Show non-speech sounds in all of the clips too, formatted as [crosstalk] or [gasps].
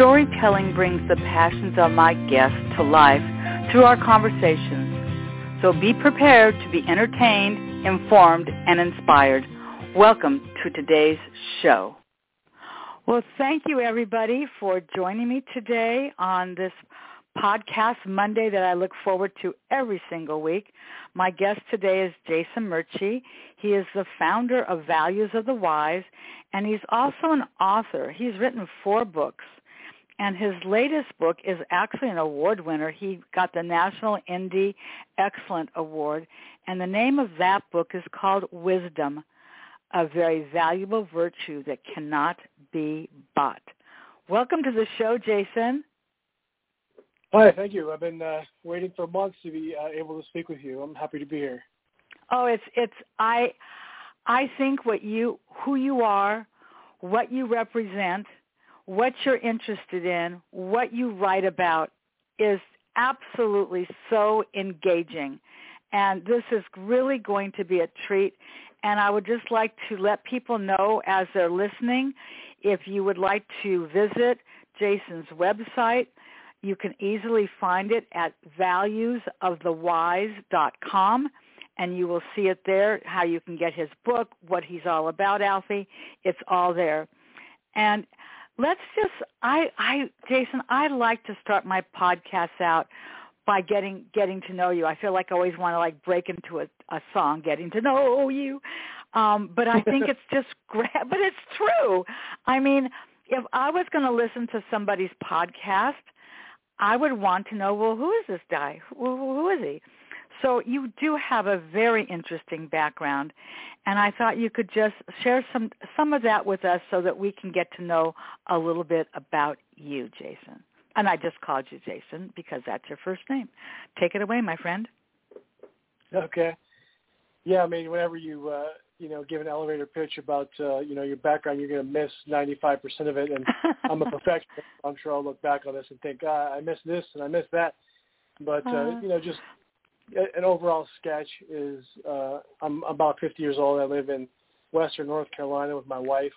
Storytelling brings the passions of my guests to life through our conversations. So be prepared to be entertained, informed, and inspired. Welcome to today's show. Well, thank you everybody for joining me today on this podcast Monday that I look forward to every single week. My guest today is Jason Merchey. He is the founder of Values of the Wise, and he's also an author. He's written four books. And his latest book is actually an award winner. He got the National Indie Excellence Award. And the name of that book is called Wisdom, a very valuable virtue that cannot be bought. Welcome to the show, Jason. Hi, thank you. I've been uh, waiting for months to be uh, able to speak with you. I'm happy to be here. Oh, it's it's I I think what you who you are, what you represent, what you're interested in, what you write about is absolutely so engaging. And this is really going to be a treat. And I would just like to let people know as they're listening, if you would like to visit Jason's website, you can easily find it at valuesofthewise.com and you will see it there, how you can get his book, what he's all about, Alfie. It's all there. And let's just I I Jason, I like to start my podcasts out by getting getting to know you. I feel like I always want to like break into a, a song, getting to know you. Um, but I think it's [laughs] just great. But it's true. I mean, if I was going to listen to somebody's podcast, I would want to know, well, who is this guy? Who, who is he? So you do have a very interesting background, and I thought you could just share some some of that with us so that we can get to know a little bit about you, Jason. And I just called you Jason because that's your first name. Take it away, my friend. Okay. Yeah, I mean, whenever you uh, you know give an elevator pitch about uh, you know your background, you're going to miss 95% of it. And I'm a [laughs] perfectionist. I'm sure I'll look back on this and think, ah, I missed this and I missed that. But uh, uh, you know, just an overall sketch is uh, I'm about 50 years old. I live in Western North Carolina with my wife.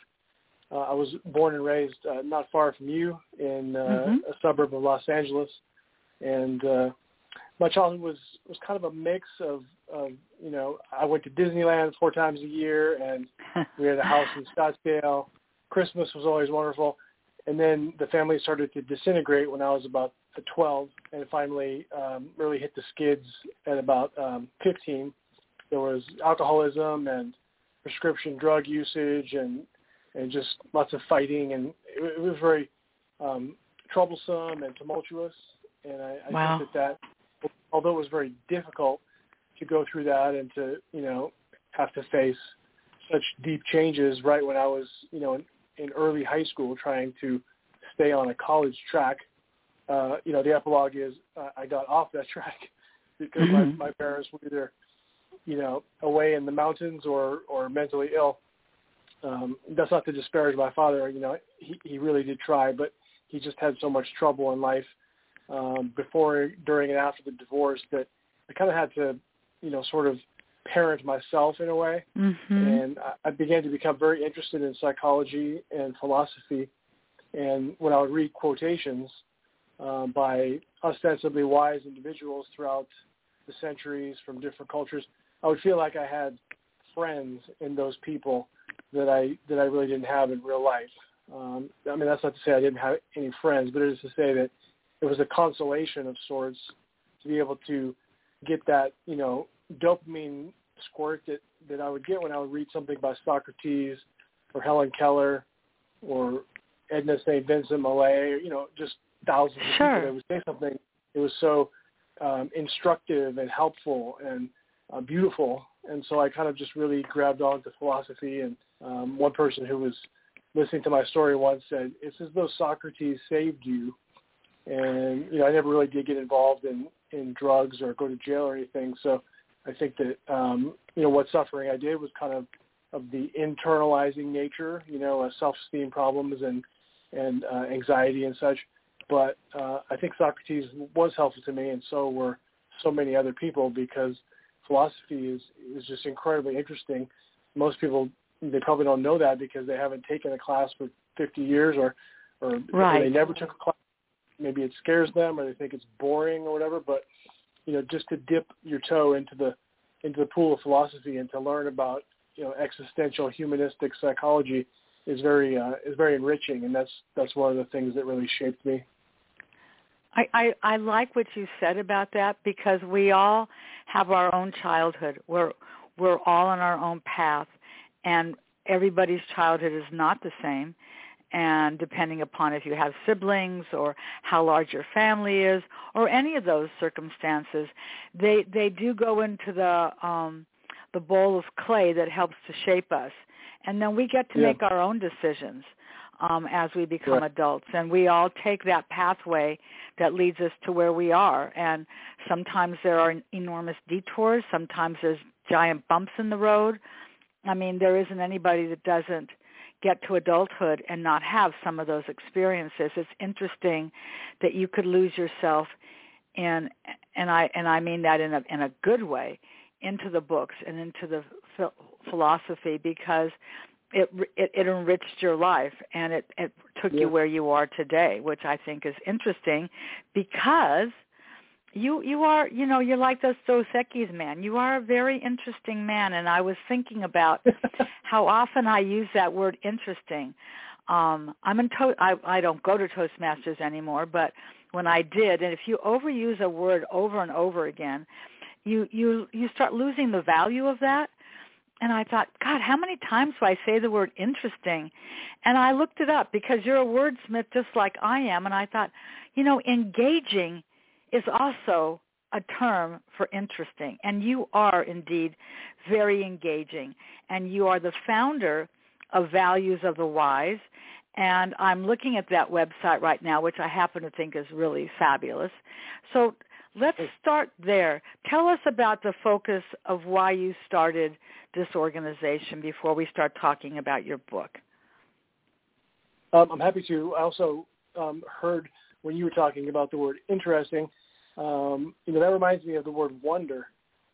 Uh, I was born and raised uh, not far from you in uh, mm-hmm. a suburb of Los Angeles, and uh, my childhood was was kind of a mix of, of you know I went to Disneyland four times a year, and [laughs] we had a house in Scottsdale. Christmas was always wonderful, and then the family started to disintegrate when I was about 12 and finally um, really hit the skids at about um, 15. There was alcoholism and prescription drug usage and and just lots of fighting and it, it was very um, troublesome and tumultuous. And I, I wow. think that that although it was very difficult to go through that and to you know have to face such deep changes right when I was you know in, in early high school trying to stay on a college track uh, you know, the epilogue is uh, I got off that [laughs] track because mm-hmm. my, my parents were either, you know, away in the mountains or or mentally ill. Um, that's not to disparage my father. You know, he he really did try, but he just had so much trouble in life um, before, during, and after the divorce that I kind of had to, you know, sort of parent myself in a way. Mm-hmm. And I, I began to become very interested in psychology and philosophy. And when I would read quotations um, by ostensibly wise individuals throughout the centuries from different cultures, I would feel like I had friends in those people that I that I really didn't have in real life. Um, I mean, that's not to say I didn't have any friends, but it is to say that it was a consolation of sorts to be able to get that you know dopamine squirt that that I would get when I would read something by Socrates or Helen Keller or Edna St. Vincent Millay, you know, just thousands of sure. people that would say something. It was so um, instructive and helpful and uh, beautiful, and so I kind of just really grabbed on to philosophy. And um, one person who was listening to my story once said, "It's as though Socrates saved you and you know I never really did get involved in in drugs or go to jail or anything. So I think that um, you know what suffering I did was kind of of the internalizing nature, you know, uh, self-esteem problems and and uh, anxiety and such. But uh, I think Socrates was helpful to me, and so were so many other people because philosophy is is just incredibly interesting. Most people they probably don't know that because they haven't taken a class for 50 years or or, right. or they never took a class. Maybe it scares them or they think it's boring or whatever. But you know, just to dip your toe into the into the pool of philosophy and to learn about you know existential humanistic psychology is very uh, is very enriching, and that's that's one of the things that really shaped me. I, I I like what you said about that because we all have our own childhood. We're we're all on our own path, and everybody's childhood is not the same. And depending upon if you have siblings or how large your family is or any of those circumstances, they they do go into the um, the bowl of clay that helps to shape us, and then we get to Yeah. make our own decisions um, as we become Right. adults, and we all take that pathway that leads us to where we are. And sometimes there are enormous detours. Sometimes there's giant bumps in the road. I mean, there isn't anybody that doesn't get to adulthood and not have some of those experiences. It's interesting that you could lose yourself in, and I and I mean that in a in a good way, into the books and into the phil- philosophy because it, it it enriched your life and it it took Yeah. you where you are today, which I think is interesting because you you are you know you're like those Dos Equis man. You are a very interesting man, and I was thinking about [laughs] how often I use that word interesting. Um, I'm in to- I, I don't go to Toastmasters anymore, but when I did, and if you overuse a word over and over again, you you you start losing the value of that. And I thought, God, how many times do I say the word interesting? And I looked it up because you're a wordsmith just like I am, and I thought, you know, engaging is also a term for interesting. And you are indeed very engaging. And you are the founder of Values of the Wise. And I'm looking at that website right now, which I happen to think is really fabulous. So let's start there. Tell us about the focus of why you started this organization before we start talking about your book. Um, I'm happy to. I also um, heard when you were talking about the word interesting. Um, you know that reminds me of the word wonder,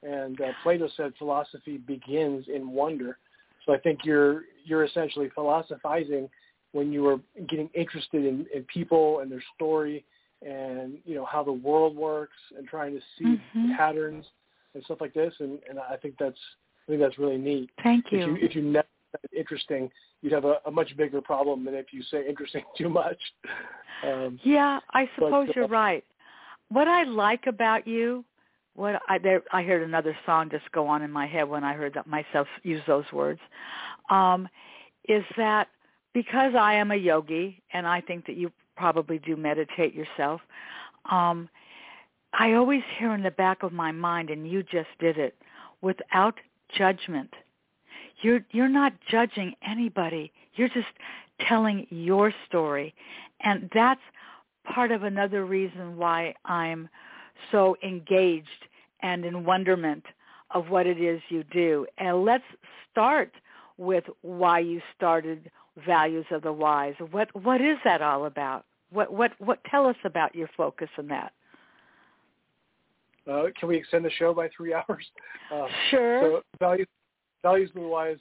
and uh, Plato said philosophy begins in wonder. So I think you're you're essentially philosophizing when you are getting interested in, in people and their story, and you know how the world works, and trying to see Mhm. patterns and stuff like this. And, and I think that's I think that's really neat. Thank If you you. if you never said interesting, you'd have a, a much bigger problem than if you say interesting [laughs] too much. Um, Yeah, I suppose uh, you're right. What I like about you, what I there, I heard another song just go on in my head when I heard that myself use those words, um, is that because I am a yogi and I think that you probably do meditate yourself, um, I always hear in the back of my mind, and you just did it, without judgment. You're you're not judging anybody. You're just telling your story, and that's part of another reason why I'm so engaged and in wonderment of what it is you do. And let's start with why you started Values of the Wise. What what is that all about? What what what tell us about your focus in that? uh, can we extend the show by three [laughs] hours? Uh, Sure. So values values the wise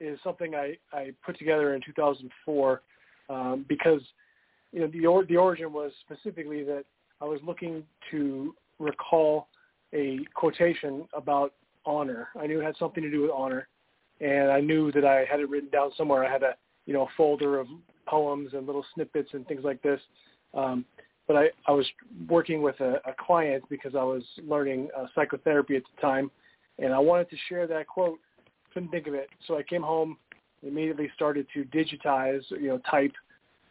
is something I, I put together in 2004 um, because you know the or, the origin was specifically that I was looking to recall a quotation about honor. I knew it had something to do with honor, and I knew that I had it written down somewhere. I had a you know a folder of poems and little snippets and things like this. Um, but I, I was working with a, a client because I was learning uh, psychotherapy at the time, and I wanted to share that quote. Couldn't think of it, so I came home, immediately started to digitize, you know, type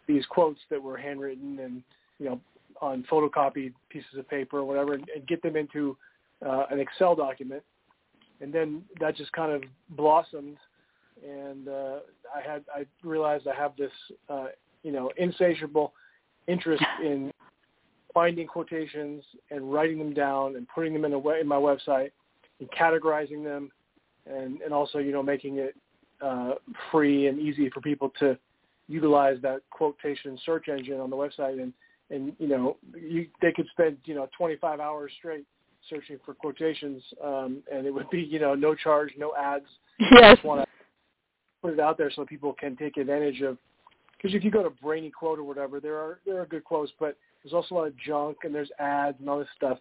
these quotes that were handwritten and you know on photocopied pieces of paper or whatever, and, and get them into uh, an Excel document. And then that just kind of blossomed, and uh, I had I realized I have this uh, you know insatiable interest [laughs] in finding quotations and writing them down and putting them in, a way, in my website and categorizing them and, and also, you know, making it uh, free and easy for people to utilize that quotation search engine on the website and, and you know, you, they could spend, you know, 25 hours straight searching for quotations um, and it would be, you know, no charge, no ads. [laughs] Yes. just want to put it out there so people can take advantage of because if you go to Brainy Quote or whatever, there are there are good quotes, but there's also a lot of junk and there's ads and all this stuff.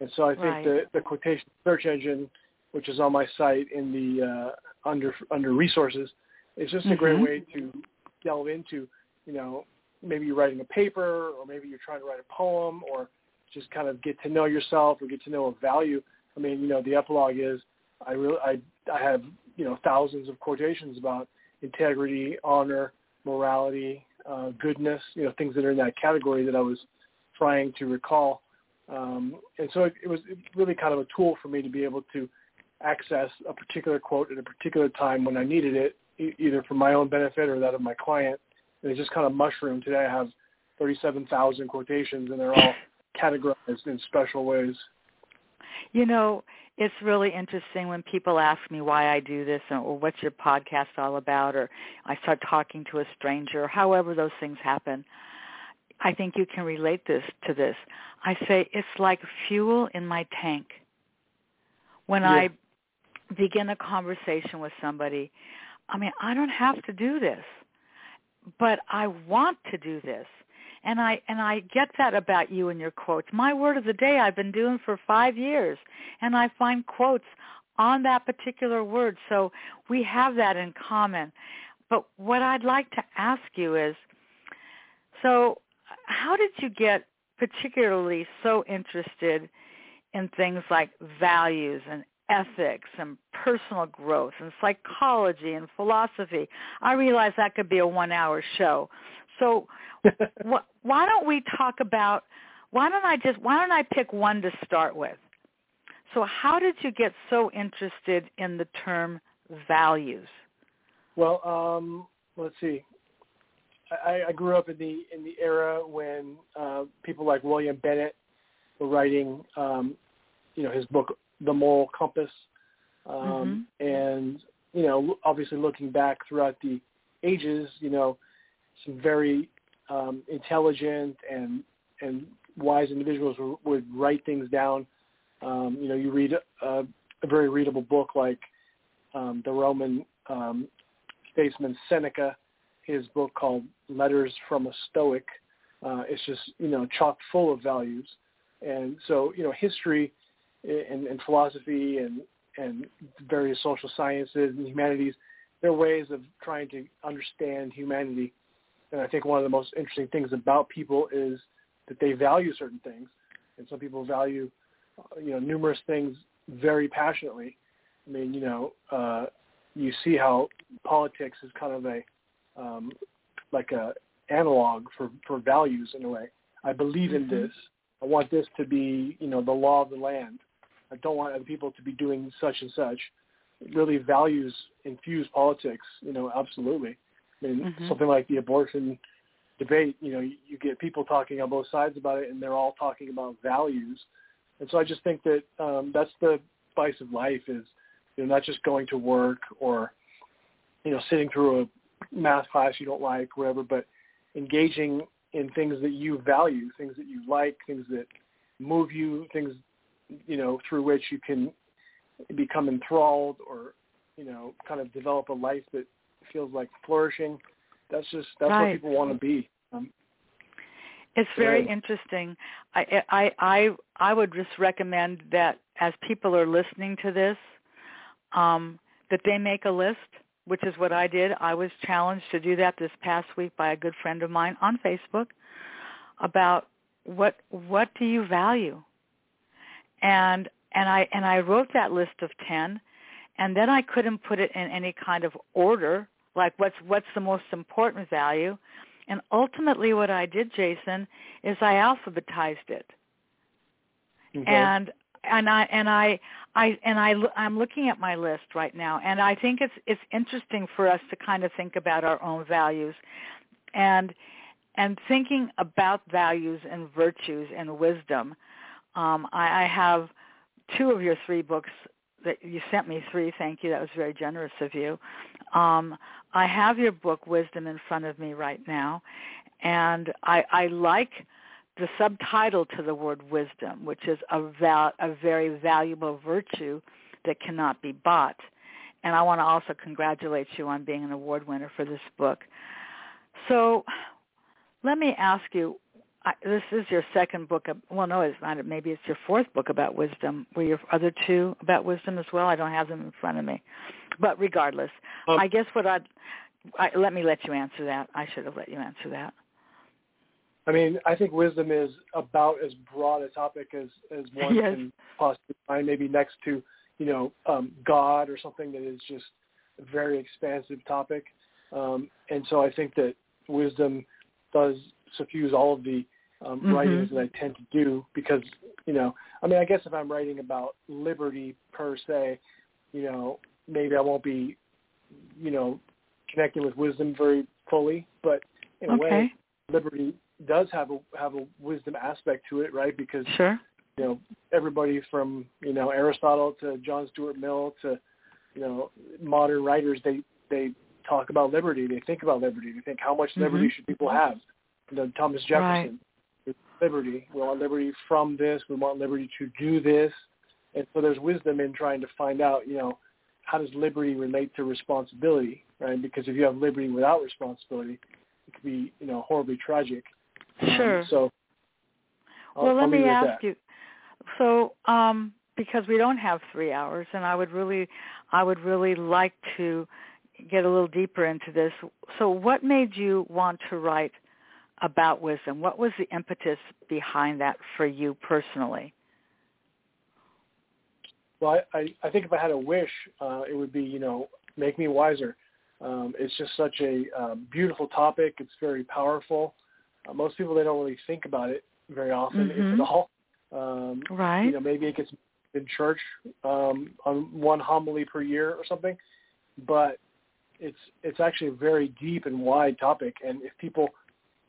And so I think Right. the the quotation search engine, which is on my site in the uh, under under resources, is just a great Mhm. way to delve into. You know, maybe you're writing a paper, or maybe you're trying to write a poem, or just kind of get to know yourself or get to know a value. I mean, you know, the epilogue is I really I I have you know thousands of quotations about integrity, honor, morality, uh, goodness, you know, things that are in that category that I was trying to recall. Um, and so it, it was really kind of a tool for me to be able to access a particular quote at a particular time when I needed it, e- either for my own benefit or that of my client. And it just kind of mushroomed. Today I have 37,000 quotations and they're all categorized in special ways. You know, it's really interesting when people ask me why I do this or, what's your podcast all about or I start talking to a stranger or however those things happen. I think you can relate this to this. I say it's like fuel in my tank. When Yeah. I begin a conversation with somebody, I mean, I don't have to do this, but I want to do this. And I and I get that about you and your quotes. My word of the day I've been doing for 5 years and I find quotes on that particular word. So we have that in common. But what I'd like to ask you is so how did you get particularly so interested in things like values and ethics and personal growth and psychology and philosophy? I realize that could be a one-hour show. So [laughs] wh- why don't we talk about why don't I just why don't I pick one to start with? So how did you get so interested in the term values? Well, um, let's see. I, I grew up in the in the era when uh, people like William Bennett were writing, um, you know, his book The Moral Compass, um, and you know, obviously looking back throughout the ages, you know, some very um, intelligent and and wise individuals w- would write things down. Um, you know, you read a, a very readable book like um, the Roman um, statesman Seneca, his book called Letters from a Stoic. Uh, it's just you know chock full of values, and so you know history and, and philosophy and and various social sciences and humanities, they're ways of trying to understand humanity. And I think one of the most interesting things about people is that they value certain things, and some people value uh, you know numerous things very passionately. I mean, you know, uh, you see how politics is kind of a um, like a analog for for values in a way. I believe in Mhm. this. I want this to be, you know, the law of the land. I don't want other people to be doing such and such. Really, values infuse politics. You know, absolutely. I mean, Mhm. something like the abortion debate. You know, you, you get people talking on both sides about it, and they're all talking about values. And so I just think that um, that's the spice of life is, you know, not just going to work or, you know, sitting through a math class you don't like, whatever, but engaging in things that you value, things that you like, things that move you, things, you know, through which you can become enthralled or, you know, kind of develop a life that feels like flourishing. That's just, that's Right. what people want to be. Um, It's very interesting. I, I I I would just recommend that as people are listening to this, um, that they make a list, which is what I did. I was challenged to do that this past week by a good friend of mine on Facebook about what what do you value, and and I and I wrote that list of ten, and then I couldn't put it in any kind of order, like what's what's the most important value. And ultimately what I did, Jason, is I alphabetized it. okay. And and I and I I and I I'm looking at my list right now and I think it's it's interesting for us to kind of think about our own values. And and thinking about values and virtues and wisdom, um, I, I have two of your three books that you sent me three. Thank you. That was very generous of you. Um, I have your book Wisdom in front of me right now, and I, I like the subtitle to the word wisdom, which is a, val- a very valuable virtue that cannot be bought. And I want to also congratulate you on being an award winner for this book. So let me ask you, I, this is your second book. Of, well, no, it's not. Maybe it's your fourth book about wisdom. Were your other two about wisdom as well? I don't have them in front of me. But regardless, um, I guess what I'd I, let me let you answer that. I should have let you answer that. I mean, I think wisdom is about as broad a topic as as [laughs] one yes. can possibly find. Maybe next to you know um, God or something that is just a very expansive topic. Um, and so I think that wisdom does suffuse all of the um, mm-hmm. writings that I tend to do because you know I mean I guess if I'm writing about liberty per se, you know maybe I won't be you know connecting with wisdom very fully, but in a okay. way liberty does have a have a wisdom aspect to it, right? Because sure. you know everybody from you know Aristotle to John Stuart Mill to you know modern writers they they talk about liberty. They think about liberty. They think how much liberty mm-hmm. should people have. You know, Thomas Jefferson, right. Liberty. We want liberty from this. We want liberty to do this. And so there's wisdom in trying to find out, you know, how does liberty relate to responsibility, right? Because if you have liberty without responsibility, it could be, you know, horribly tragic. Sure. Um, so, I'll, well, let I'll me ask that. you. So, um, because we don't have three hours, and I would really, I would really like to get a little deeper into this. So, what made you want to write about wisdom? What was the impetus behind that for you personally? Well, I, I, I think if I had a wish, uh, it would be, you know, make me wiser. Um, it's just such a um, beautiful topic. It's very powerful. Uh, most people they don't really think about it very often, mm-hmm. if at all. Um, right. You know, maybe it gets in church um, on one homily per year or something, but it's it's actually a very deep and wide topic. And if people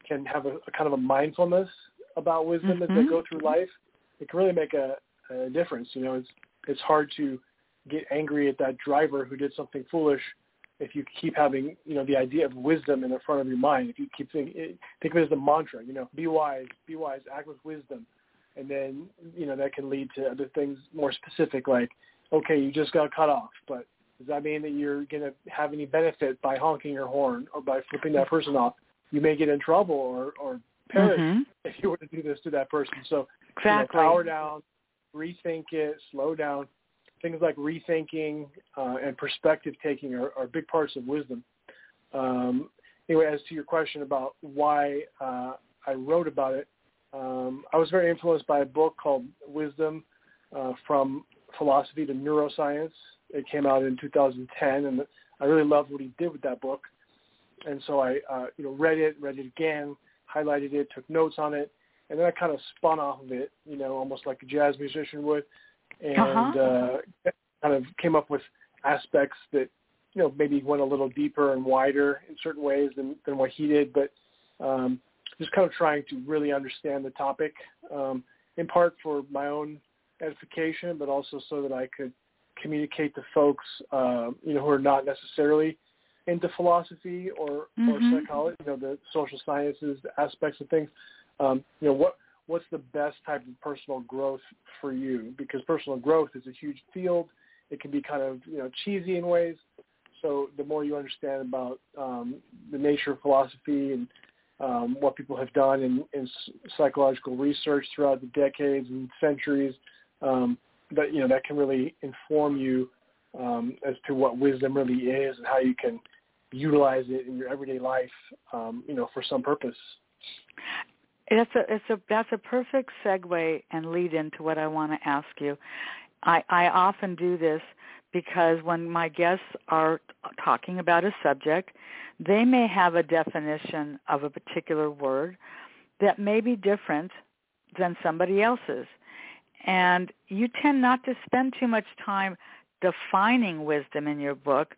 can have a, a kind of a mindfulness about wisdom mm-hmm. as they go through life, it can really make a, a difference. You know, it's it's hard to get angry at that driver who did something foolish if you keep having you know the idea of wisdom in the front of your mind. If you keep thinking, think of it as a mantra. You know, be wise, be wise, act with wisdom, and then you know that can lead to other things more specific like, okay, you just got cut off, but does that mean that you're going to have any benefit by honking your horn or by flipping that person off? You may get in trouble or or perish mm-hmm. [laughs] if you were to do this to that person. So exactly. you know, power down, rethink it, slow down. Things like rethinking uh, and perspective taking are, are big parts of wisdom. Um, anyway, as to your question about why uh, I wrote about it, um, I was very influenced by a book called Wisdom uh, from Philosophy to Neuroscience. It came out in 2010, and I really loved what he did with that book. And so I, uh, you know, read it, read it again, highlighted it, took notes on it, and then I kind of spun off of it, you know, almost like a jazz musician would, and uh-huh. uh, kind of came up with aspects that, you know, maybe went a little deeper and wider in certain ways than than what he did, but um, just kind of trying to really understand the topic, um, in part for my own edification, but also so that I could communicate to folks, uh, you know, who are not necessarily into philosophy or mm-hmm. or psychology, you know, the social sciences aspects of things. Um, you know, what what's the best type of personal growth for you? Because personal growth is a huge field. It can be kind of you know cheesy in ways. So the more you understand about um, the nature of philosophy and um, what people have done in, in psychological research throughout the decades and centuries, um, that you know that can really inform you um, as to what wisdom really is and how you can utilize it in your everyday life, um, you know, for some purpose. That's a it's a that's a perfect segue and lead into what I want to ask you. I I often do this because when my guests are talking about a subject, they may have a definition of a particular word that may be different than somebody else's. And you tend not to spend too much time defining wisdom in your book,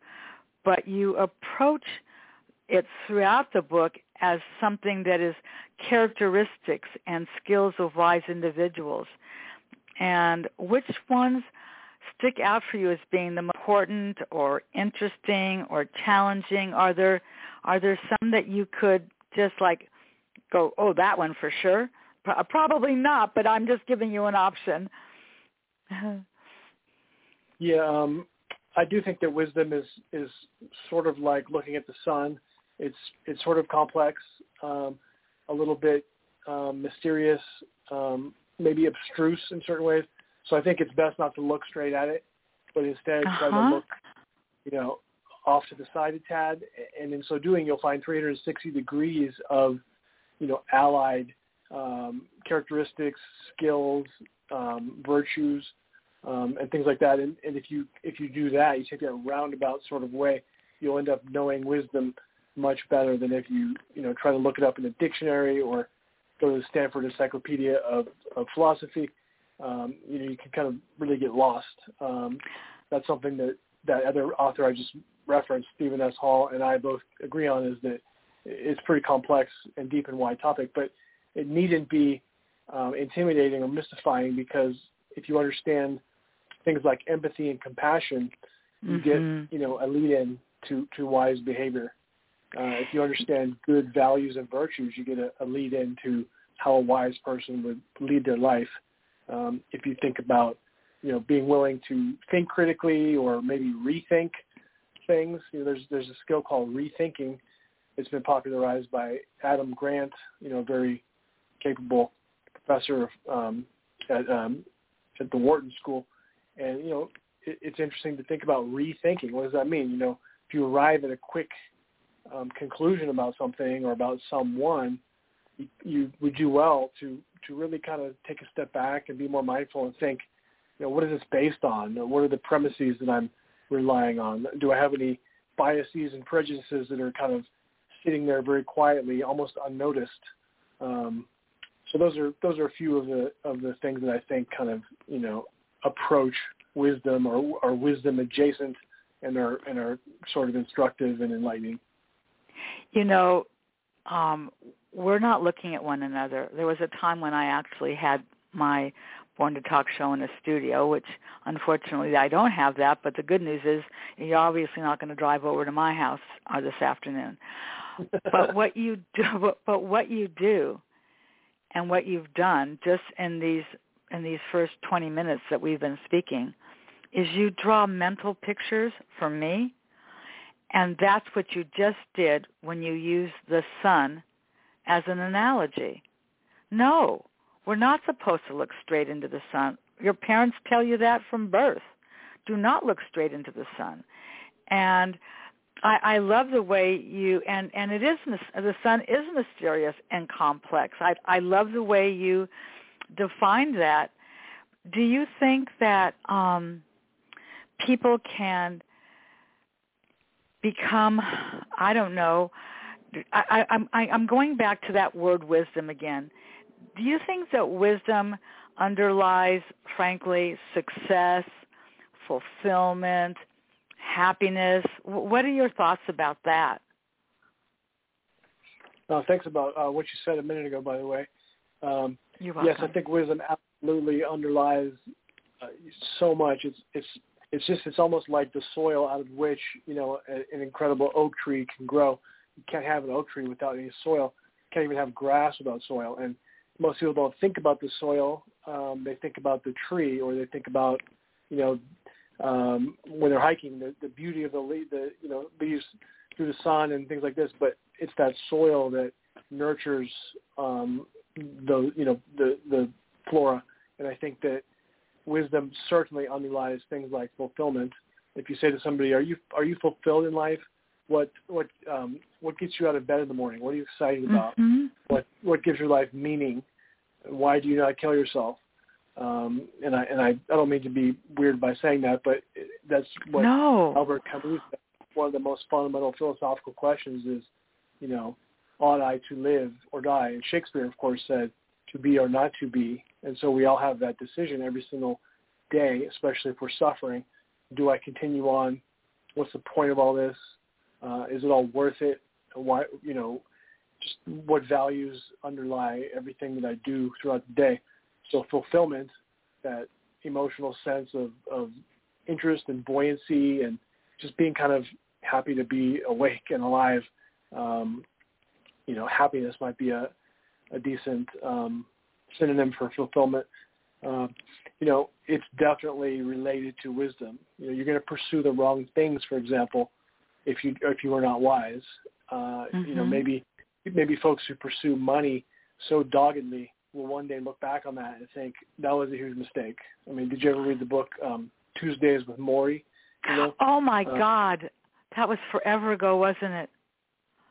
but you approach it throughout the book as something that is characteristics and skills of wise individuals. And which ones stick out for you as being the most important or interesting or challenging? Are there are there some that you could just like go, oh, that one for sure? Probably not, but I'm just giving you an option. [laughs] yeah, um, I do think that wisdom is is sort of like looking at the sun. It's it's sort of complex, um, a little bit um, mysterious, um, maybe abstruse in certain ways. So I think it's best not to look straight at it, but instead uh-huh. try to uh-huh. look, you know, off to the side a tad. And in so doing, you'll find 360 degrees of, you know, allied um, characteristics, skills, um, virtues, um, and things like that. And, and if you if you do that, you take that roundabout sort of way, you'll end up knowing wisdom much better than if you you know try to look it up in a dictionary or go to the Stanford Encyclopedia of, of Philosophy um, you know, you can kind of really get lost. Um, that's something that that other author I just referenced, Stephen S. Hall, and I both agree on is that it's pretty complex and deep and wide topic, but it needn't be um, intimidating or mystifying because if you understand things like empathy and compassion, you mm-hmm. get you know a lead in to to wise behavior. Uh, if you understand good values and virtues, you get a, a lead in to how a wise person would lead their life. Um, if you think about, you know, being willing to think critically or maybe rethink things, you know, there's there's a skill called rethinking. It's been popularized by Adam Grant, you know, a very capable professor um, at um, at the Wharton School, and you know, it, it's interesting to think about rethinking. What does that mean? You know, if you arrive at a quick um, conclusion about something or about someone, you, you would do well to to really kind of take a step back and be more mindful and think, you know, what is this based on? What are the premises that I'm relying on? Do I have any biases and prejudices that are kind of sitting there very quietly, almost unnoticed? Um, so those are those are a few of the of the things that I think kind of you know approach wisdom or or wisdom adjacent and are and are sort of instructive and enlightening. You know, um, we're not looking at one another. There was a time when I actually had my Born to Talk show in a studio, which unfortunately I don't have that. But the good news is you're obviously not going to drive over to my house uh, this afternoon. but what you do, [laughs] but, but what you do, and what you've done just in these in these first 20 minutes that we've been speaking, is you draw mental pictures for me, and that's what you just did when you used the sun as an analogy. No, we're not supposed to look straight into the sun. Your parents tell you that from birth. Do not look straight into the sun. And I, I love the way you and and it is the sun is mysterious and complex. I I love the way you define that. Do you think that um, people can become I don't know I, I'm I, I'm going back to that word wisdom again. Do you think that wisdom underlies, frankly, success, fulfillment, happiness? What are your thoughts about that? Uh, thanks about uh, what you said a minute ago, by the way. Um, You're welcome. Yes, I think wisdom absolutely underlies uh, so much. It's it's it's just it's almost like the soil out of which you know an incredible oak tree can grow you can't have an oak tree without any soil. You can't even have grass without soil. And most people don't think about the soil. Um, they think about the tree, or they think about, you know, um, when they're hiking, the, the beauty of the le- the you know leaves through the sun and things like this. But it's that soil that nurtures um, the you know the the flora. And I think that wisdom certainly underlies things like fulfillment. If you say to somebody, "Are you are you fulfilled in life?" what what um, what gets you out of bed in the morning? What are you excited about? Mm-hmm. What what gives your life meaning? Why do you not kill yourself? Um, and I and I, I don't mean to be weird by saying that, but that's what no. Albert Camus. One of the most fundamental philosophical questions is, you know, ought I to live or die? And Shakespeare, of course, said to be or not to be. And so we all have that decision every single day, especially if we're suffering. Do I continue on? What's the point of all this? Uh, is it all worth it? why you know just what values underlie everything that I do throughout the day. So fulfillment, that emotional sense of, of interest and buoyancy and just being kind of happy to be awake and alive. Um, you know, happiness might be a, a decent um, synonym for fulfillment. Uh, you know, it's definitely related to wisdom. You know, you're going to pursue the wrong things, for example, if you if you are not wise. Uh, mm-hmm. You know, mm-hmm. maybe maybe folks who pursue money so doggedly will one day look back on that and think that was a huge mistake. I mean, did you ever read the book um, Tuesdays with Morrie? You know? Oh my uh, God, that was forever ago, wasn't it?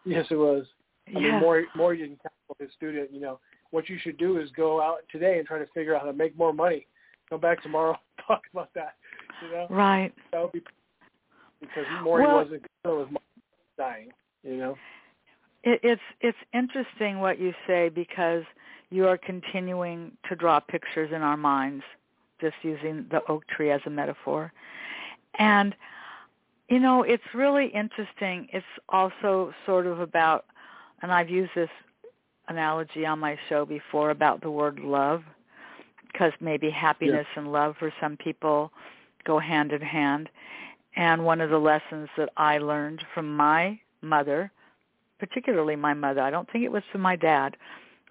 Yes, it was. I yeah. mean, Morrie, Morrie didn't tell his student, you know, what you should do is go out today and try to figure out how to make more money. Come back tomorrow, [laughs] talk about that. You know, right? That would be because Morrie well, wasn't with dying. You know. It, it's it's interesting what you say because you are continuing to draw pictures in our minds, just using the oak tree as a metaphor, and you know it's really interesting. It's also sort of about, and I've used this analogy on my show before about the word love because maybe happiness yeah. and love for some people go hand in hand. And one of the lessons that I learned from my mother, particularly my mother, I don't think it was from my dad,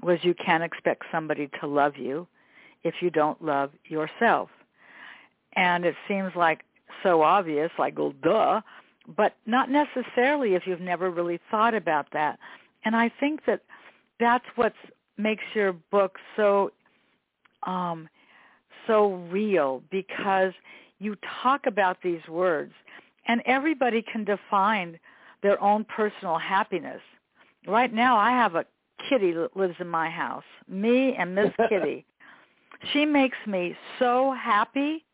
was you can't expect somebody to love you if you don't love yourself. And it seems like so obvious, like, well, duh, but not necessarily if you've never really thought about that. And I think that that's what makes your book so um, so real because you talk about these words, and everybody can define their own personal happiness. Right now, I have a kitty that lives in my house, me and Miss [laughs] Kitty. she makes me so happy.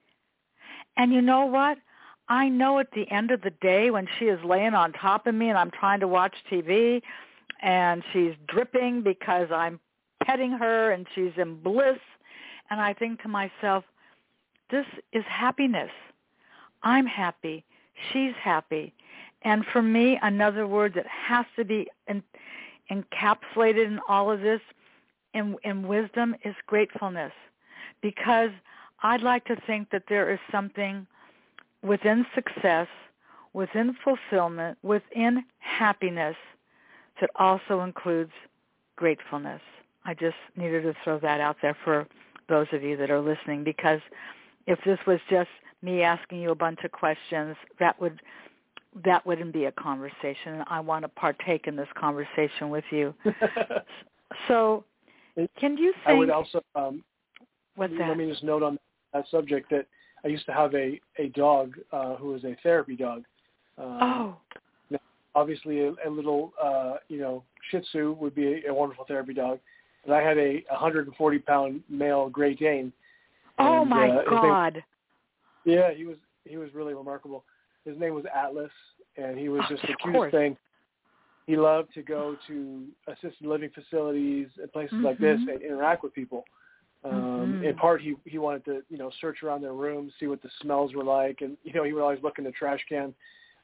And you know what? I know at the end of the day when she is laying on top of me and I'm trying to watch TV and she's dripping because I'm petting her and she's in bliss. And I think to myself, this is happiness. I'm happy. She's happy. And for me, another word that has to be in, encapsulated in all of this in, in wisdom is gratefulness. Because I'd like to think that there is something within success, within fulfillment, within happiness that also includes gratefulness. I just needed to throw that out there for those of you that are listening because if this was just me asking you a bunch of questions, that would that wouldn't be a conversation. I want to partake in this conversation with you. [laughs] so, can you think? I would also. Um, what's that? Let me just note on that subject that I used to have a a dog uh, who was a therapy dog. Um, oh obviously a, a little uh, you know Shih Tzu would be a, a wonderful therapy dog, but I had a 140 pound male Great Dane. Oh my uh, God! Name, yeah, he was he was really remarkable. His name was Atlas, and he was just oh, the cutest course. thing. He loved to go to assisted living facilities and places mm-hmm. like this and interact with people. Um, mm-hmm. In part, he he wanted to you know search around their rooms, see what the smells were like, and you know he would always look in the trash can.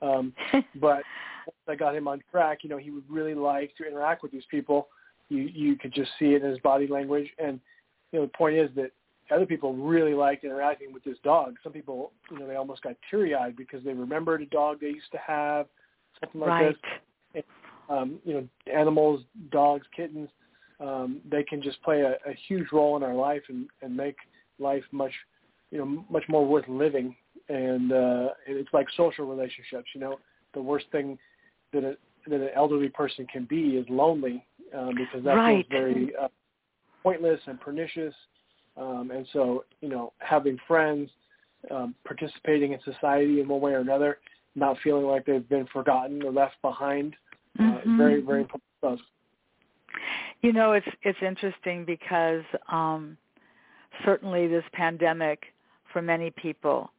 Um, [laughs] but once I got him on track, you know, he would really like to interact with these people. You you could just see it in his body language, and you know, the point is that other people really liked interacting with this dog. Some people, you know, they almost got teary-eyed because they remembered a dog they used to have, something like right. this. And, um, you know, animals, dogs, kittens, um, they can just play a, a huge role in our life and, and make life much, you know, much more worth living. And uh, it's like social relationships. You know, the worst thing that a, that an elderly person can be is lonely um, because that right. feels very uh, pointless and pernicious. Um, and so, you know, having friends, um, participating in society in one way or another, not feeling like they've been forgotten or left behind, uh, mm-hmm. very, very important You know, it's it's interesting because um, certainly this pandemic, for many people,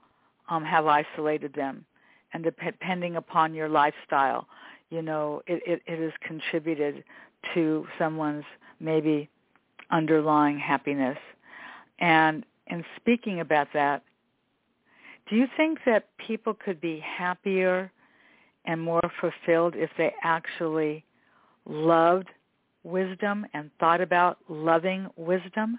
um, have isolated them, and depending upon your lifestyle, you know, it, it, it has contributed to someone's maybe underlying happiness. And in speaking about that, do you think that people could be happier and more fulfilled if they actually loved wisdom and thought about loving wisdom?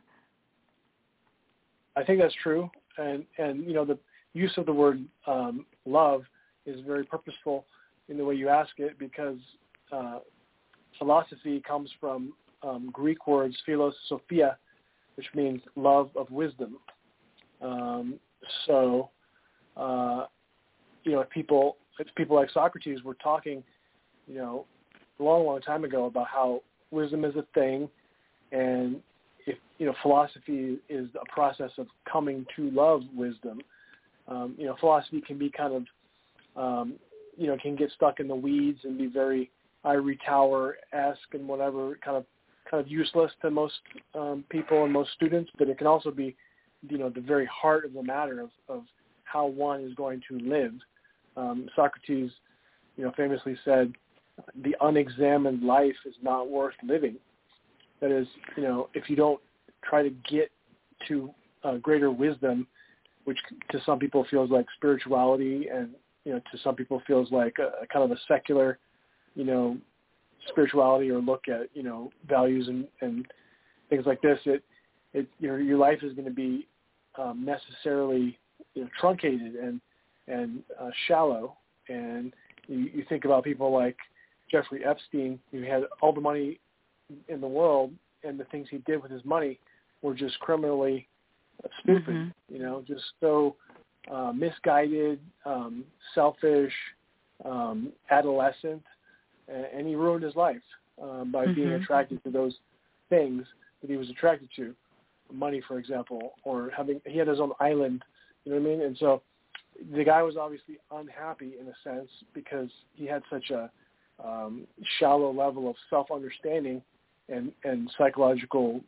I think that's true, and and you know the use of the word um, love is very purposeful in the way you ask it because uh, philosophy comes from um, Greek words philos sophia, which means love of wisdom. Um, so, uh, you know, if people, if people like Socrates were talking, you know, a long, long time ago about how wisdom is a thing, and if you know, philosophy is a process of coming to love wisdom. Um, you know, philosophy can be kind of, um, you know, can get stuck in the weeds and be very ivory tower esque and whatever kind of kind of useless to most um, people and most students, but it can also be, you know, the very heart of the matter of, of how one is going to live. Um, Socrates, you know, famously said, "The unexamined life is not worth living." That is, you know, if you don't try to get to uh, greater wisdom, which to some people feels like spirituality, and you know, to some people feels like a, a kind of a secular, you know, spirituality or look at you know values and and things like this, it it your your life is going to be um, necessarily you know, truncated and and uh, shallow. And you, you think about people like Jeffrey Epstein, who had all the money in the world, and the things he did with his money were just criminally stupid. Mm-hmm. You know, just so uh, misguided, um, selfish, um, adolescent, and and he ruined his life um, by mm-hmm. being attracted to those things that he was attracted to, money, for example, or having he had his own island. You know what I mean? And so the guy was obviously unhappy in a sense because he had such a um, shallow level of self-understanding and and psychological,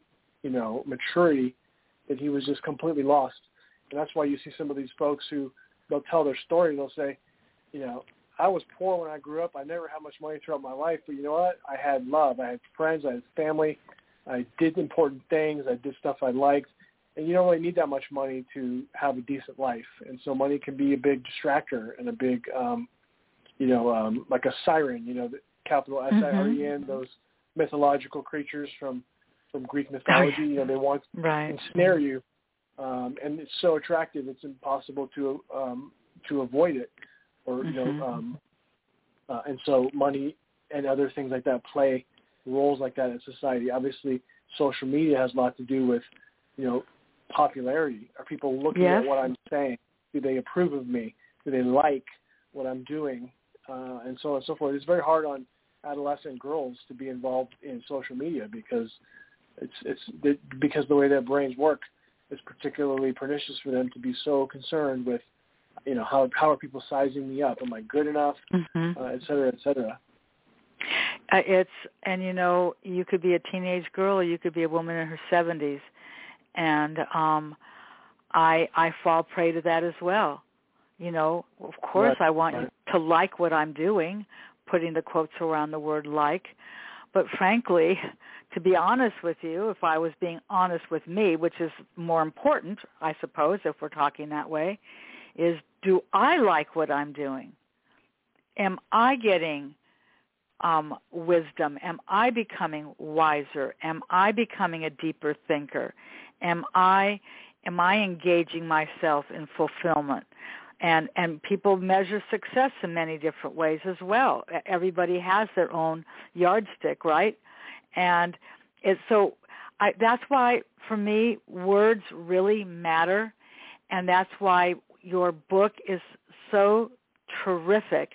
you know, maturity that he was just completely lost. And that's why you see some of these folks who they'll tell their story. They'll say, you know, I was poor when I grew up. I never had much money throughout my life, but you know what? I had love. I had friends. I had family. I did important things. I did stuff I liked. And you don't really need that much money to have a decent life. And so money can be a big distractor and a big, um, you know, um, like a siren, you know, the capital S-I-R-E-N, mm-hmm. those mythological creatures from, from Greek mythology. You know, they want right. to ensnare you. Um, and it's so attractive, it's impossible to um, to avoid it or you mm-hmm. know, um, uh, and so money and other things like that play roles like that in society. Obviously, social media has a lot to do with, you know, popularity. Are people looking yes. at what I'm saying? Do they approve of me? Do they like what I'm doing? Uh, and so on and so forth. It's very hard on adolescent girls to be involved in social media because it's it's it, because the way their brains work is particularly pernicious for them to be so concerned with you know how how are people sizing me up am i good enough mm-hmm. uh, et cetera et cetera uh, it's and you know you could be a teenage girl or you could be a woman in her 70s and um i i fall prey to that as well you know of course right. i want right. you to like what i'm doing putting the quotes around the word like but frankly to be honest with you if i was being honest with me which is more important i suppose if we're talking that way is do I like what I'm doing? Am I getting um, wisdom? Am I becoming wiser? Am I becoming a deeper thinker? Am I am I engaging myself in fulfillment? And and people measure success in many different ways as well. Everybody has their own yardstick, right? And it's so I, that's why for me words really matter, and that's why your book is so terrific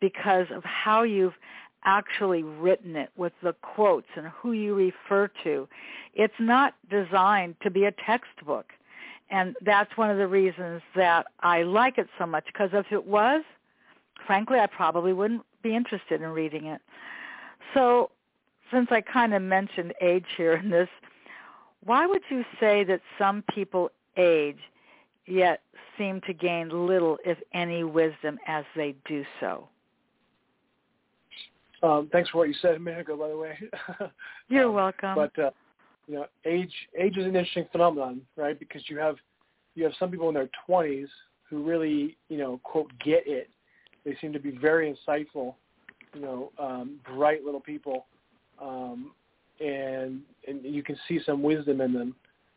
because of how you've actually written it with the quotes and who you refer to. It's not designed to be a textbook. And that's one of the reasons that I like it so much because if it was, frankly, I probably wouldn't be interested in reading it. So since I kind of mentioned age here in this, why would you say that some people age yet seem to gain little, if any, wisdom as they do so. Um, thanks for what you said a minute ago, by the way. [laughs] You're um, welcome. But uh, you know, age age is an interesting phenomenon, right? Because you have you have some people in their 20s who really, you know, quote, get it. They seem to be very insightful, you know, um, bright little people. um, and and you can see some wisdom in them.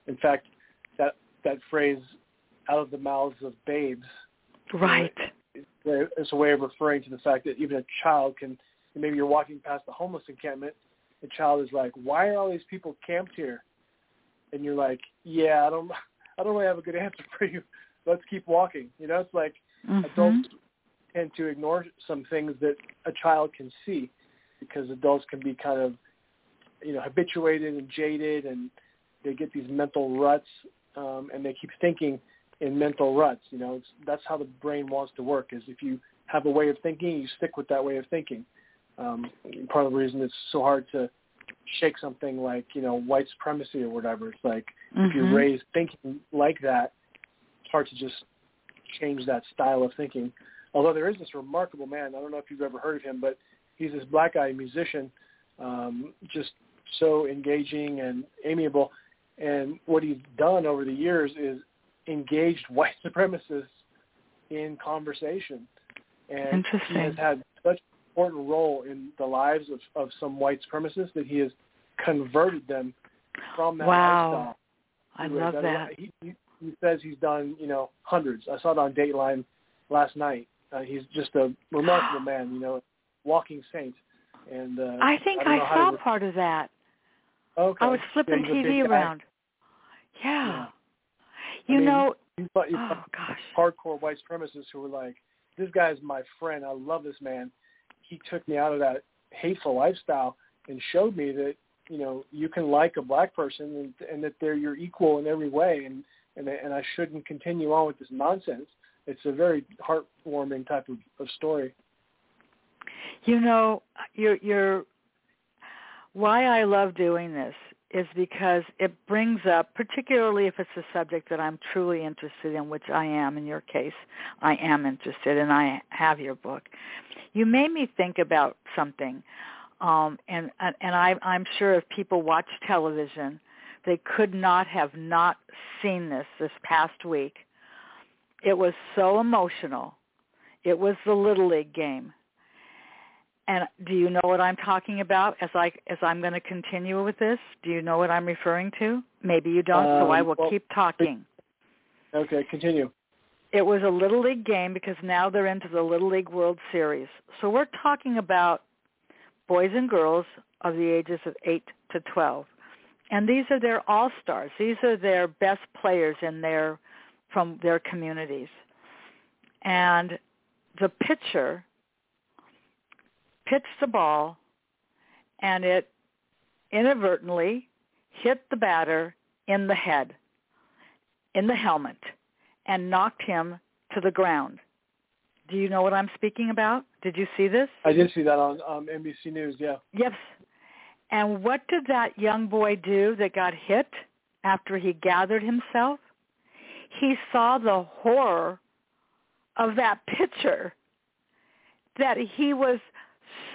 In fact, that that phrase "out of the mouths of babes," right, it's a way of referring to the fact that even a child can. Maybe you're walking past the homeless encampment, the child is like, "Why are all these people camped here?" And you're like, "Yeah, I don't, [laughs] I don't really have a good answer for you. Let's keep walking." You know, it's like mm-hmm. adults tend to ignore some things that a child can see because adults can be kind of you know habituated and jaded and they get these mental ruts um, and they keep thinking in mental ruts you know it's, that's how the brain wants to work is if you have a way of thinking you stick with that way of thinking um, part of the reason it's so hard to shake something like you know white supremacy or whatever it's like mm-hmm. if you're raised thinking like that it's hard to just change that style of thinking although there is this remarkable man i don't know if you've ever heard of him but he's this black guy musician um, just so engaging and amiable. And what he's done over the years is engaged [laughs] white supremacists in conversation. And he has had such important role in the lives of, of some white supremacists that he has converted them from that wow. lifestyle. I love that. He, he, he says he's done, you know, hundreds. I saw it on Dateline last night. Uh, he's just a remarkable [gasps] man, you know, walking saint. And uh, I think I, I saw part of that. Okay. I was flipping yeah, TV around. Yeah. yeah. You I mean, know, you thought, you oh gosh, hardcore white supremacists who were like, "This guy's my friend. I love this man. He took me out of that hateful lifestyle and showed me that you know you can like a black person and, and that they're your equal in every way, and and and I shouldn't continue on with this nonsense." It's a very heartwarming type of, of story. You know, you're you're why I love doing this is because it brings up, particularly if it's a subject that I'm truly interested in, which I am in your case, I am interested and I have your book. You made me think about something, um, and and I, I'm sure if people watch television, they could not have not seen this this past week. It was so emotional. It was the Little League game. And do you know what I'm talking about as I as I'm going to continue with this? Do you know what I'm referring to? Maybe you don't, um, so I will well, keep talking. Okay, continue. It was a little league game because now they're into the Little League World Series. So we're talking about boys and girls of the ages of 8 to 12. And these are their all-stars. These are their best players in their from their communities. And the pitcher pitched the ball and it inadvertently hit the batter in the head, in the helmet, and knocked him to the ground. Do you know what I'm speaking about? Did you see this? I did see that on um, NBC News, yeah. Yes. And what did that young boy do that got hit after he gathered himself? He saw the horror of that pitcher that he was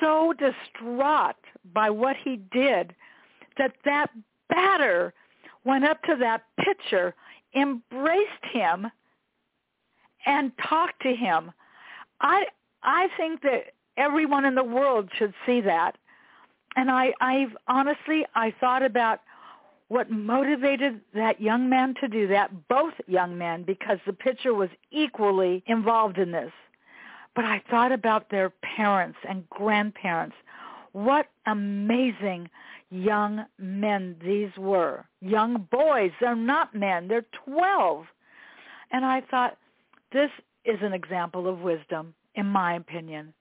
so distraught by what he did that that batter went up to that pitcher, embraced him, and talked to him. I I think that everyone in the world should see that. And I I've honestly I thought about what motivated that young man to do that, both young men, because the pitcher was equally involved in this but I thought about their parents and grandparents. What amazing young men these were. Young boys. They're not men. They're 12. And I thought, this is an example of wisdom, in my opinion.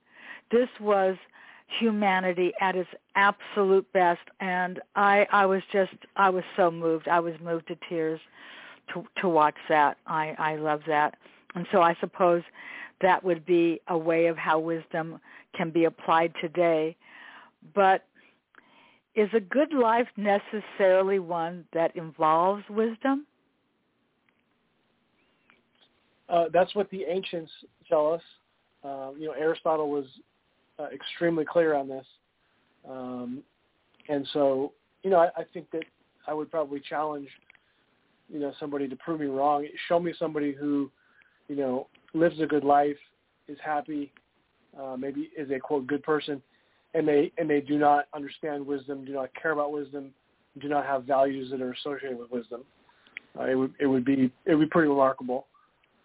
This was humanity at its absolute best and I I was just I was so moved. I was moved to tears to to watch that. I I love that. And so I suppose that would be a way of how wisdom can be applied today. But is a good life necessarily one that involves wisdom? Uh, that's what the ancients tell us. Uh, you know, Aristotle was uh, extremely clear on this. Um, and so, you know, I, I think that I would probably challenge, you know, somebody to prove me wrong. Show me somebody who, you know, lives a good life, is happy, uh, maybe is a quote good person, and they and they do not understand wisdom, do not care about wisdom, do not have values that are associated with wisdom. Uh, it would it would be it would be pretty remarkable.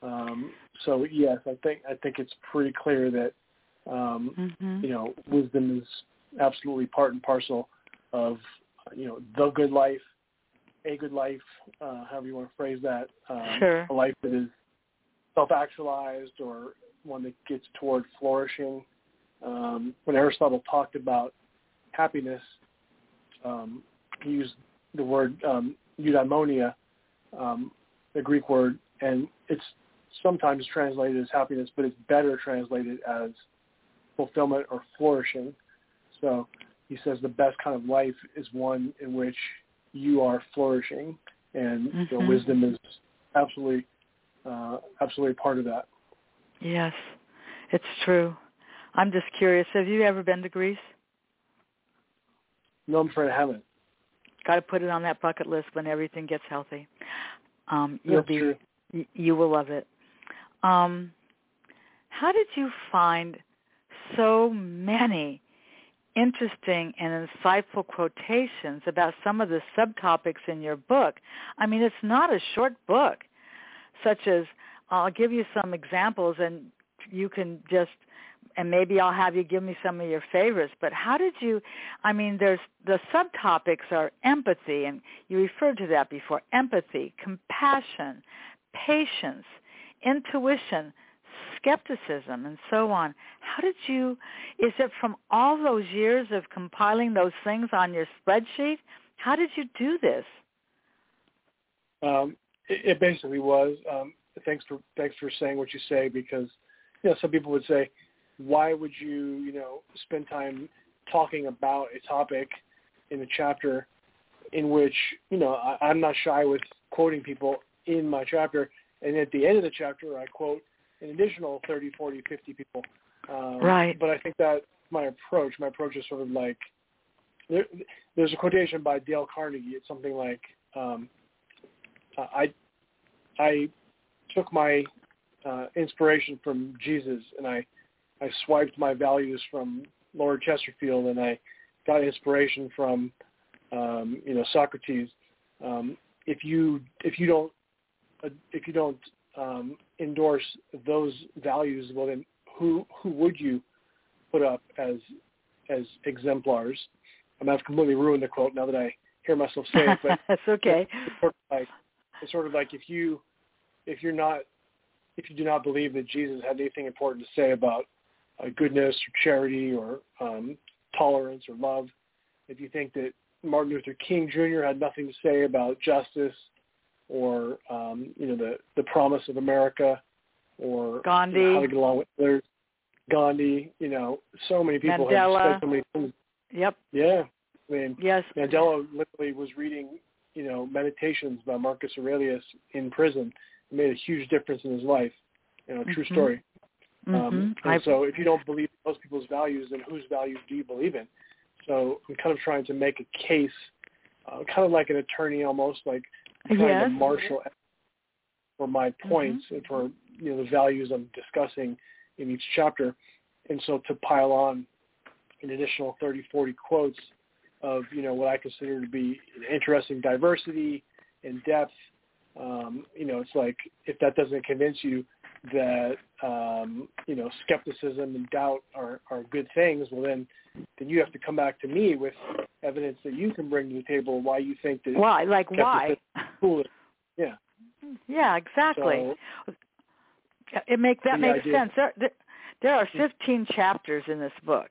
Um, so yes, I think I think it's pretty clear that um, mm-hmm. you know wisdom is absolutely part and parcel of you know the good life, a good life, uh, however you want to phrase that, um, sure. a life that is self-actualized or one that gets toward flourishing. Um, when Aristotle talked about happiness, um, he used the word um, eudaimonia, um, the Greek word, and it's sometimes translated as happiness, but it's better translated as fulfillment or flourishing. So he says the best kind of life is one in which you are flourishing, and mm-hmm. you know, wisdom is absolutely, uh, absolutely part of that. Yes, it's true. I'm just curious. Have you ever been to Greece? No, I'm afraid I haven't. Got to put it on that bucket list when everything gets healthy. Um, you'll That's be, true. y- you will love it. Um, how did you find so many interesting and insightful quotations about some of the subtopics in your book? I mean, it's not a short book, such as I'll give you some examples and you can just and maybe I'll have you give me some of your favorites. But how did you? I mean, there's the subtopics are empathy, and you referred to that before: empathy, compassion, patience, intuition, skepticism, and so on. How did you? Is it from all those years of compiling those things on your spreadsheet? How did you do this? Um, it, it basically was. Um, thanks for thanks for saying what you say because you know some people would say why would you, you know, spend time talking about a topic in a chapter in which, you know, I, I'm not shy with quoting people in my chapter. And at the end of the chapter, I quote an additional 30, 40, 50 people. Um, right. But I think that my approach, my approach is sort of like, there, there's a quotation by Dale Carnegie. It's something like, um, I, I took my uh, inspiration from Jesus and I I swiped my values from Lord Chesterfield, and I got inspiration from um, you know Socrates. Um, if you if you don't uh, if you don't um, endorse those values, well then who who would you put up as as exemplars? I mean, I've completely ruined the quote now that I hear myself say it, but [laughs] that's okay. It's sort of like it's sort of like if you if you're not if you do not believe that Jesus had anything important to say about uh, goodness or charity or um, tolerance or love. If you think that Martin Luther King Jr. had nothing to say about justice or um, you know the the promise of America or Gandhi, you know, how to get along with others, Gandhi, you know, so many people Mandela. have said so many things. Yep. Yeah, I mean, yes. Mandela literally was reading, you know, meditations by Marcus Aurelius in prison. It made a huge difference in his life. You know, true mm-hmm. story. Mm-hmm. Um, and so if you don't believe most people's values, then whose values do you believe in? So I'm kind of trying to make a case, uh, kind of like an attorney almost, like trying yes. to marshal for my Mm-hmm. points and for you know the values I'm discussing in each chapter. And so to pile on an additional 30, 40 quotes of you know what I consider to be interesting diversity and depth, um, you know, it's like if that doesn't convince you, that um, you know skepticism and doubt are, are good things, well then then you have to come back to me with evidence that you can bring to the table why you think that why like why foolish. Yeah. Yeah, exactly. So, it make that makes idea- sense. There, there there are 15 chapters in this book,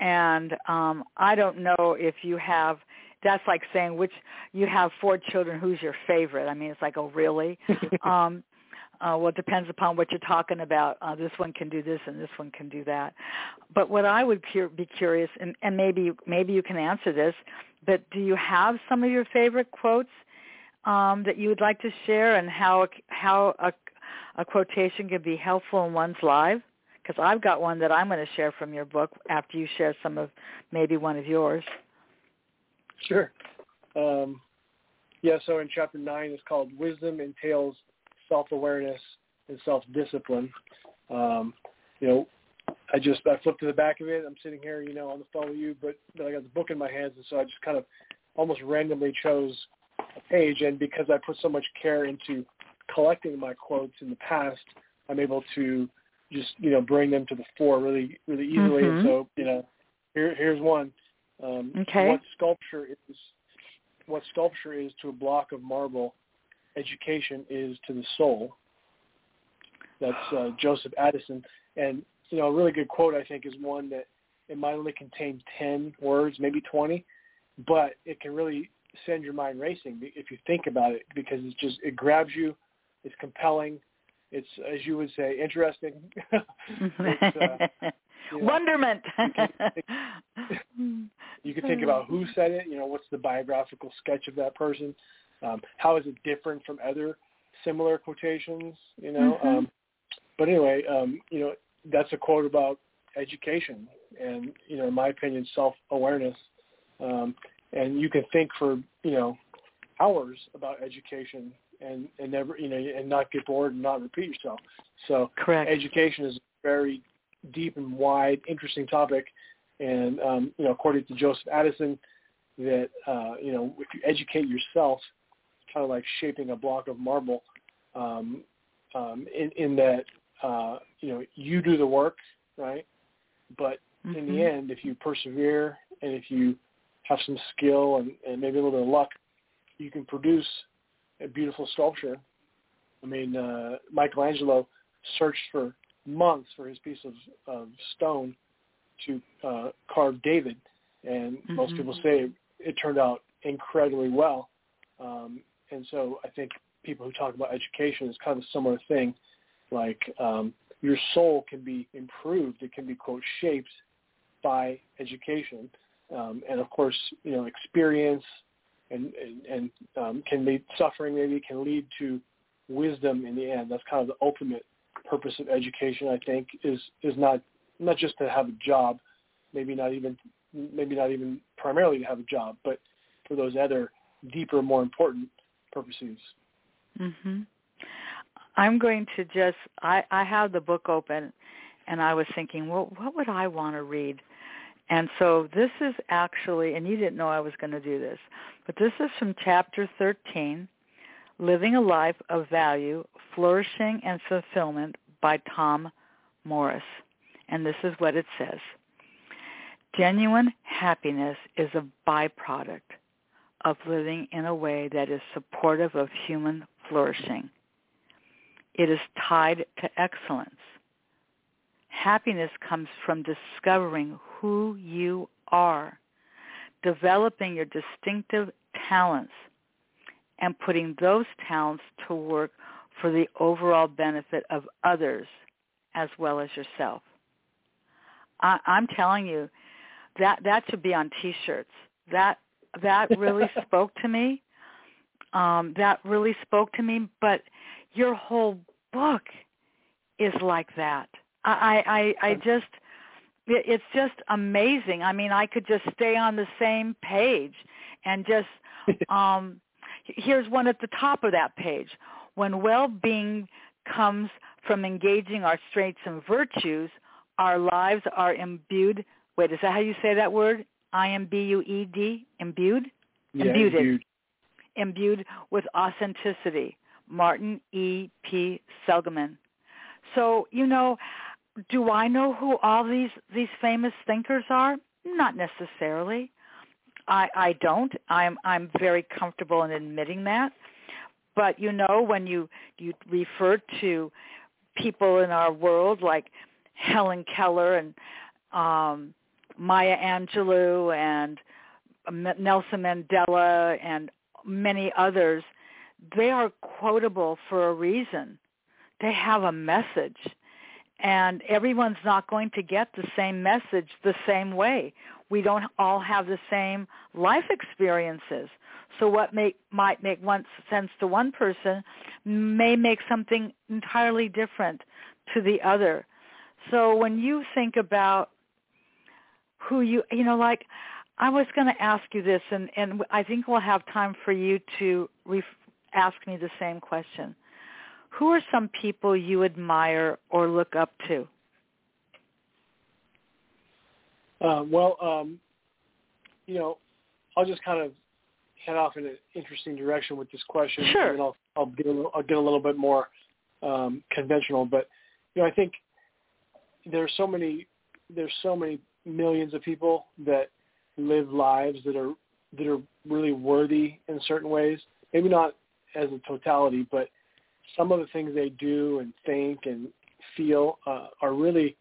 and um, I don't know if you have. That's like saying which you have four children. Who's your favorite? I mean, it's like, oh, really? [laughs] um, uh, well, it depends upon what you're talking about. Uh, this one can do this, and this one can do that. But what I would cur- be curious, and, and maybe maybe you can answer this, but do you have some of your favorite quotes um, that you would like to share, and how how a, a quotation can be helpful in one's life? Because I've got one that I'm going to share from your book after you share some of maybe one of yours. Sure. Um, yeah. So in chapter nine, it's called "Wisdom Entails Self-Awareness and Self-Discipline." Um, you know, I just I flipped to the back of it. I'm sitting here, you know, on the phone with you, but I got the book in my hands, and so I just kind of almost randomly chose a page. And because I put so much care into collecting my quotes in the past, I'm able to just you know bring them to the fore really really easily. Mm-hmm. And so you know, here here's one. Um, okay. What sculpture is what sculpture is to a block of marble, education is to the soul. That's uh, Joseph Addison, and you know a really good quote I think is one that it might only contain ten words, maybe twenty, but it can really send your mind racing if you think about it because it's just it grabs you, it's compelling, it's as you would say interesting. [laughs] uh, [laughs] Wonderment. [laughs] you, can think, you can think about who said it. You know, what's the biographical sketch of that person? Um, how is it different from other similar quotations? You know, mm-hmm. um, but anyway, um, you know, that's a quote about education and you know, in my opinion, self awareness. Um, and you can think for you know hours about education and and never you know and not get bored and not repeat yourself. So correct. Education is a very deep and wide, interesting topic, and um, you know according to Joseph Addison, that uh, you know if you educate yourself, it's kind of like shaping a block of marble, um, um, in, in that uh, you know you do the work, right? But mm-hmm. in the end, if you persevere and if you have some skill and, and maybe a little bit of luck, you can produce a beautiful sculpture. I mean, uh, Michelangelo searched for months for his piece of, of stone to uh, carve David, and mm-hmm. most people say it, it turned out incredibly well. Um, and so I think people who talk about education is kind of a similar thing. Like um, your soul can be improved; it can be quote shaped by education um, and of course, you know, experience and and, and um, can lead suffering maybe can lead to wisdom in the end. That's kind of the ultimate purpose of education. I think is is not not just to have a job, maybe not even maybe not even primarily to have a job, but for those other deeper, more important purposes. Mm-hmm. I'm going to just I I have the book open and I was thinking, well, what would I want to read? And so this is actually, and you didn't know I was going to do this, but this is from chapter 13, Living a Life of Value, Flourishing and Fulfillment by Tom Morris. And this is what it says. Genuine happiness is a byproduct of living in a way that is supportive of human flourishing. It is tied to excellence Happiness comes from discovering who you are, developing your distinctive talents, and putting those talents to work for the overall benefit of others as well as yourself. I, I'm telling you, that that should be on T-shirts. That that really [laughs] spoke to me. Um, that really spoke to me. But your whole book is like that. I, I, I just, it's just amazing. I mean, I could just stay on the same page and just, [laughs] um, here's one at the top of that page. When well-being comes from engaging our strengths and virtues, our lives are imbued. Wait, is that how you say that word? I-M-B-U-E-D? Imbued? Yeah, imbued. imbued. Imbued with authenticity. Martin E. P. Seligman. So, you know, do I know who all these these famous thinkers are? Not necessarily. I I don't. I'm I'm very comfortable in admitting that. But you know when you you refer to people in our world like Helen Keller and um Maya Angelou and Nelson Mandela and many others, they are quotable for a reason. They have a message and everyone's not going to get the same message the same way. We don't all have the same life experiences. So what might make one sense to one person may make something entirely different to the other. So when you think about who you, you know, like I was going to ask you this, and, and I think we'll have time for you to ref- ask me the same question who are some people you admire or look up to? Uh, well, um, you know, I'll just kind of head off in an interesting direction with this question, sure. and I'll, I'll get a little, I'll get a little bit more um, conventional. But you know, I think there's so many there's so many millions of people that live lives that are that are really worthy in certain ways. Maybe not as a totality, but some of the things they do and think and feel uh, are really,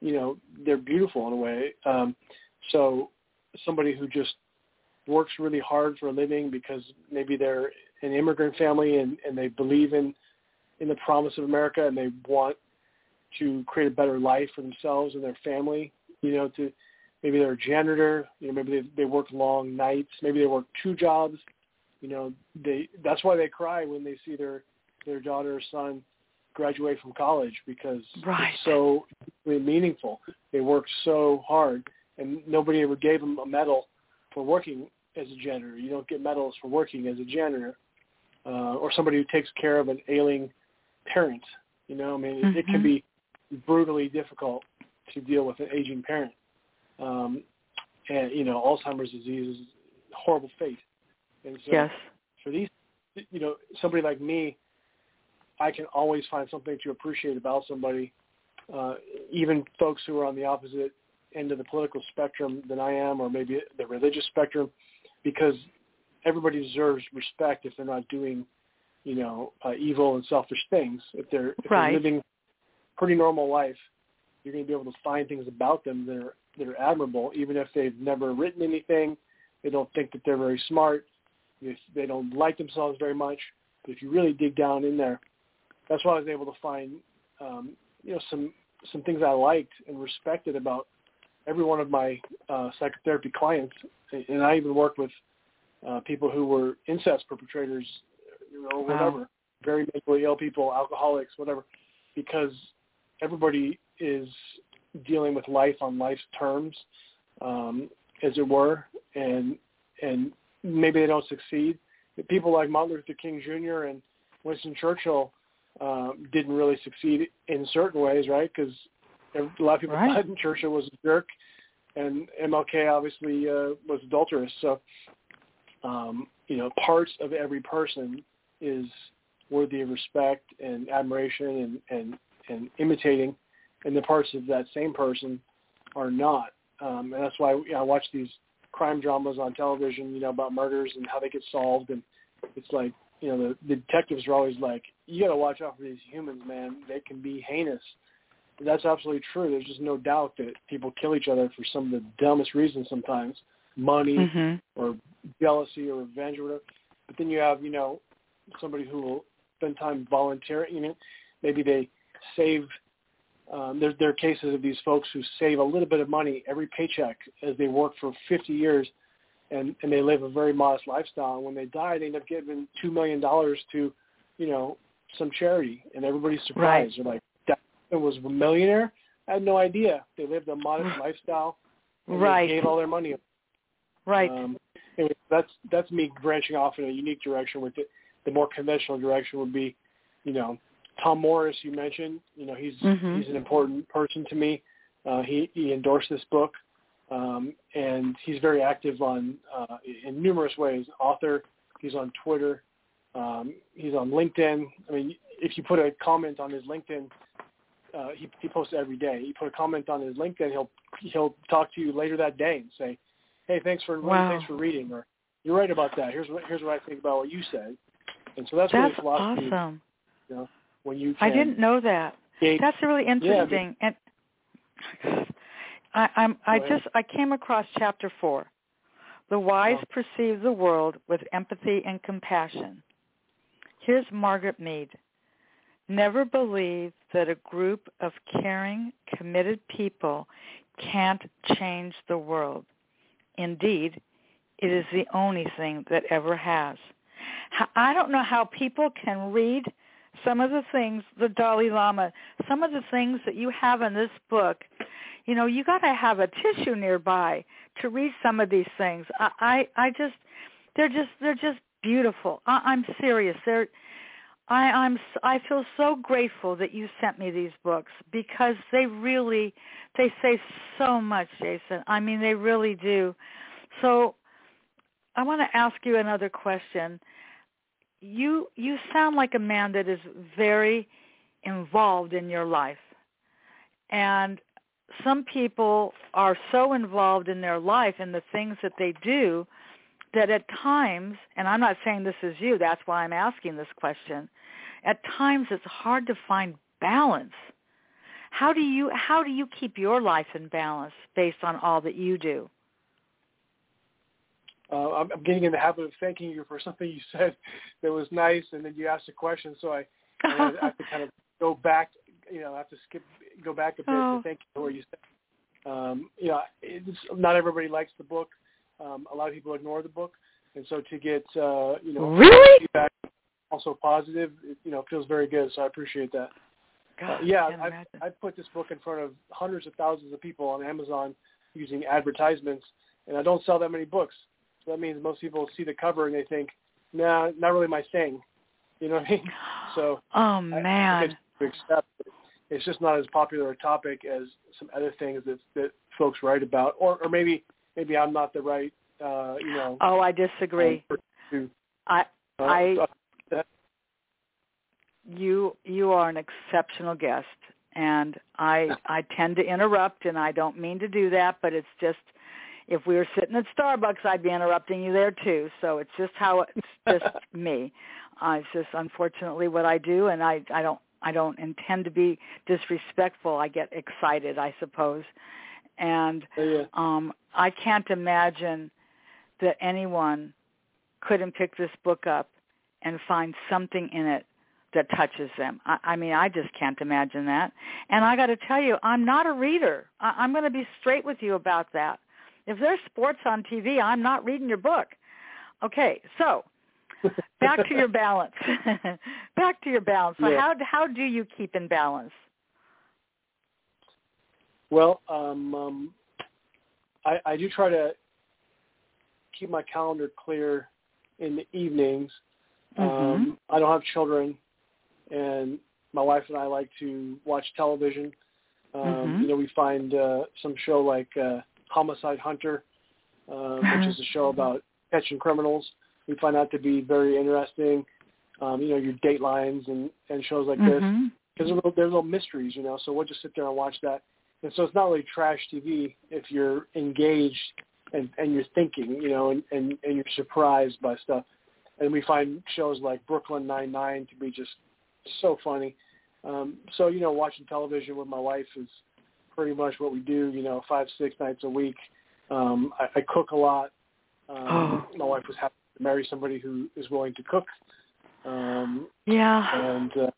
you know, they're beautiful in a way. Um, so somebody who just works really hard for a living because maybe they're an immigrant family and, and they believe in in the promise of America and they want to create a better life for themselves and their family. You know, to maybe they're a janitor. You know, maybe they they work long nights. Maybe they work two jobs. You know, they that's why they cry when they see their their daughter or son graduate from college because right. it's so meaningful. They worked so hard, and nobody ever gave them a medal for working as a janitor. You don't get medals for working as a janitor, uh, or somebody who takes care of an ailing parent. You know, I mean, mm-hmm. it can be brutally difficult to deal with an aging parent. Um, and you know, Alzheimer's disease is a horrible fate. And so yes. for these, you know, somebody like me, I can always find something to appreciate about somebody, uh, even folks who are on the opposite end of the political spectrum than I am, or maybe the religious spectrum, because everybody deserves respect if they're not doing, you know, uh, evil and selfish things. If they're if right. they're living pretty normal life, you're going to be able to find things about them that are that are admirable, even if they've never written anything. They don't think that they're very smart. If they don't like themselves very much. But if you really dig down in there, that's why I was able to find, um, you know, some some things I liked and respected about every one of my uh, psychotherapy clients. And I even worked with uh, people who were incest perpetrators, you know, wow. whatever, very mentally ill people, alcoholics, whatever, because everybody is dealing with life on life's terms, um, as it were, and and maybe they don't succeed. People like Martin Luther King Jr. and Winston Churchill um, didn't really succeed in certain ways, right? Because a lot of people right. thought [laughs] Churchill was a jerk, and MLK obviously uh, was adulterous. So, um, you know, parts of every person is worthy of respect and admiration and, and, and imitating, and the parts of that same person are not. Um, and that's why you know, I watch these crime dramas on television, you know, about murders and how they get solved. And it's like, you know, the, the detectives are always like, you got to watch out for these humans, man. They can be heinous. And that's absolutely true. There's just no doubt that people kill each other for some of the dumbest reasons sometimes, money mm-hmm. or jealousy or revenge or whatever. But then you have, you know, somebody who will spend time volunteering. You know, maybe they save um, there, there are cases of these folks who save a little bit of money every paycheck as they work for 50 years, and and they live a very modest lifestyle. And when they die, they end up giving two million dollars to, you know, some charity, and everybody's surprised. Right. They're like, "That was a millionaire? I had no idea. They lived a modest lifestyle, and right. they gave all their money." Right. Um, anyway, that's that's me branching off in a unique direction. With it, the more conventional direction would be, you know, Tom Morris, you mentioned, you know, he's mm-hmm. he's an important person to me. Uh, he he endorsed this book, um, and he's very active on uh, in numerous ways. Author, he's on Twitter, um, he's on LinkedIn. I mean, if you put a comment on his LinkedIn, uh, he he posts every day. You put a comment on his LinkedIn, he'll he'll talk to you later that day and say, "Hey, thanks for wow. thanks for reading," or "You're right about that. Here's what here's what I think about what you said." And so that's, that's really philosophy. awesome. You know, when you I didn't know that. That's really interesting. Yeah, and I, I'm I just I came across chapter four. The wise Oh. perceive the world with empathy and compassion. Here's Margaret Mead. Never believe that a group of caring, committed people can't change the world. Indeed, it is the only thing that ever has. I don't know how people can read some of the things, the Dalai Lama, some of the things that you have in this book. You know, you got to have a tissue nearby to read some of these things. I, I, I just, they're just, they're just beautiful. I, I'm serious. They're, I, I'm I feel so grateful that you sent me these books because they really they say so much, Jason. I mean, they really do. So, I want to ask you another question. You you sound like a man that is very involved in your life, and some people are so involved in their life and the things that they do that at times, and I'm not saying this is you, that's why I'm asking this question, at times it's hard to find balance. How do you how do you keep your life in balance based on all that you do? Uh, I'm, I'm getting in the habit of thanking you for something you said that was nice, and then you asked a question, so I, I have to kind of go back. You know, I have to skip, go back a bit oh. to thank you for what you said. Um, you know, it's, not everybody likes the book. Um, a lot of people ignore the book, and so to get uh, you know really feedback also positive, it, you know, feels very good. So I appreciate that. God, uh, yeah, I I put this book in front of hundreds of thousands of people on Amazon using advertisements, and I don't sell that many books. So that means most people see the cover and they think, "Nah, not really my thing." You know what I mean? So oh man, I, I accept it. It's just not as popular a topic as some other things that that folks write about, or or maybe maybe I'm not the right, uh, you know. Oh, I disagree. Um, to, I uh, I uh, you you are an exceptional guest and I I tend to interrupt and I don't mean to do that, but it's just if we were sitting at Starbucks I'd be interrupting you there too. So it's just how it's just [laughs] me. Uh, it's just unfortunately what I do and I I don't I don't intend to be disrespectful. I get excited, I suppose. And yeah. um I can't imagine that anyone couldn't pick this book up and find something in it that touches them. I, I mean, I just can't imagine that. And I got to tell you, I'm not a reader. I, I'm going to be straight with you about that. If there's sports on TV, I'm not reading your book. Okay, so [laughs] back to your balance. [laughs] back to your balance. So Yeah. how how do you keep in balance? Well, um, um, I, I do try to keep my calendar clear in the evenings. Mhm. Um, I don't have children, and my wife and I like to watch television. Um, Mhm. You know, we find uh, some show like uh, Homicide Hunter, uh, which is a show about catching criminals. We find that to be very interesting. Um, you know, your Datelines and, and shows like this Mhm. because there's little, there's little mysteries, you know. So we'll just sit there and watch that. And so it's not really trash TV if you're engaged and and you're thinking, you know, and and, and you're surprised by stuff. And we find shows like Brooklyn Nine Nine to be just so funny. Um, so you know, watching television with my wife is pretty much what we do. You know, five six nights a week. Um, I, I cook a lot. Um, My wife was happy marry somebody who is willing to cook. Um, Yeah. and uh,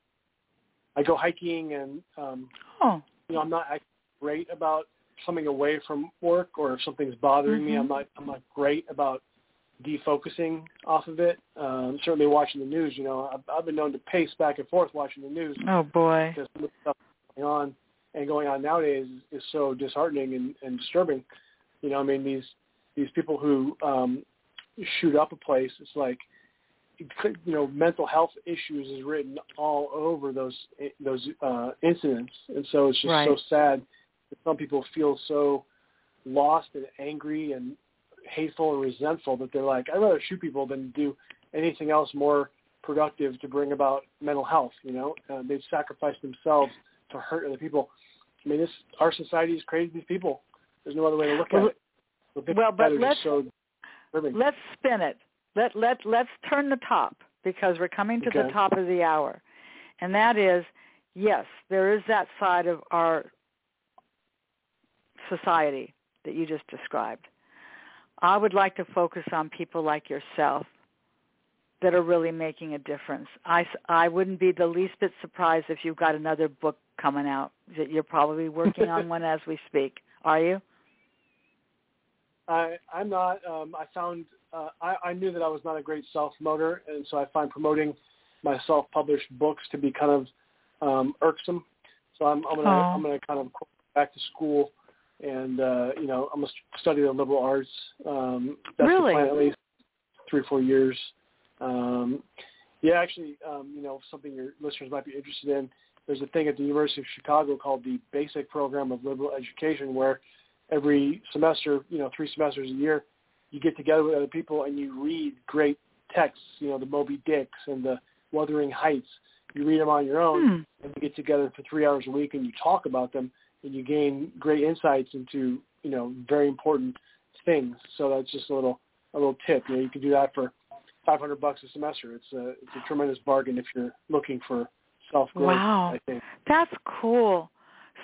I go hiking, and um, Oh. you know, I'm not great about coming away from work, or if something's bothering me, Mhm. I'm not I'm not great about defocusing off of it. Um, certainly, watching the news, you know, I've, I've been known to pace back and forth watching the news Oh boy. because the stuff going on and going on nowadays is, is so disheartening and, and disturbing. You know, I mean, these these people who um, shoot up a place, it's like you know, mental health issues is written all over those those uh, incidents, and so it's just Right. so sad that some people feel so lost and angry and hateful and resentful that they're like, I'd rather shoot people than do anything else more productive to bring about mental health. You know, uh, they've sacrificed themselves to hurt other people. I mean, this our society has created these people. There's no other way to look at it. Well, but let's- so Let's spin it. Let let let's turn the top because we're coming to the top of the hour. And that is yes, there is that side of our society that you just described. I would like to focus on people like yourself that are really making a difference. I, I wouldn't be the least bit surprised if you've got another book coming out. That you're probably working on [laughs] one as we speak. Are you? I, I'm not. Um, I found uh, I, I knew that I was not a great self-promoter, and so I find promoting my self-published books to be kind of um, irksome. So I'm, I'm gonna Oh. I'm gonna kind of go back to school, and uh, you know I'm gonna study the liberal arts. Um, that's Really? the plan, at least three or four years. Um, Yeah, actually, um, you know, something your listeners might be interested in. There's a thing at the University of Chicago called the Basic Program of Liberal Education, where every semester, you know, three semesters a year, you get together with other people and you read great texts, you know, the Moby Dicks and the Wuthering Heights. You read them on your own, Hmm. and you get together for three hours a week and you talk about them, and you gain great insights into, you know, very important things. So that's just a little a little tip. You know, you can do that for 500 bucks a semester. It's a it's a tremendous bargain if you're looking for self growth. Wow. I think. That's cool.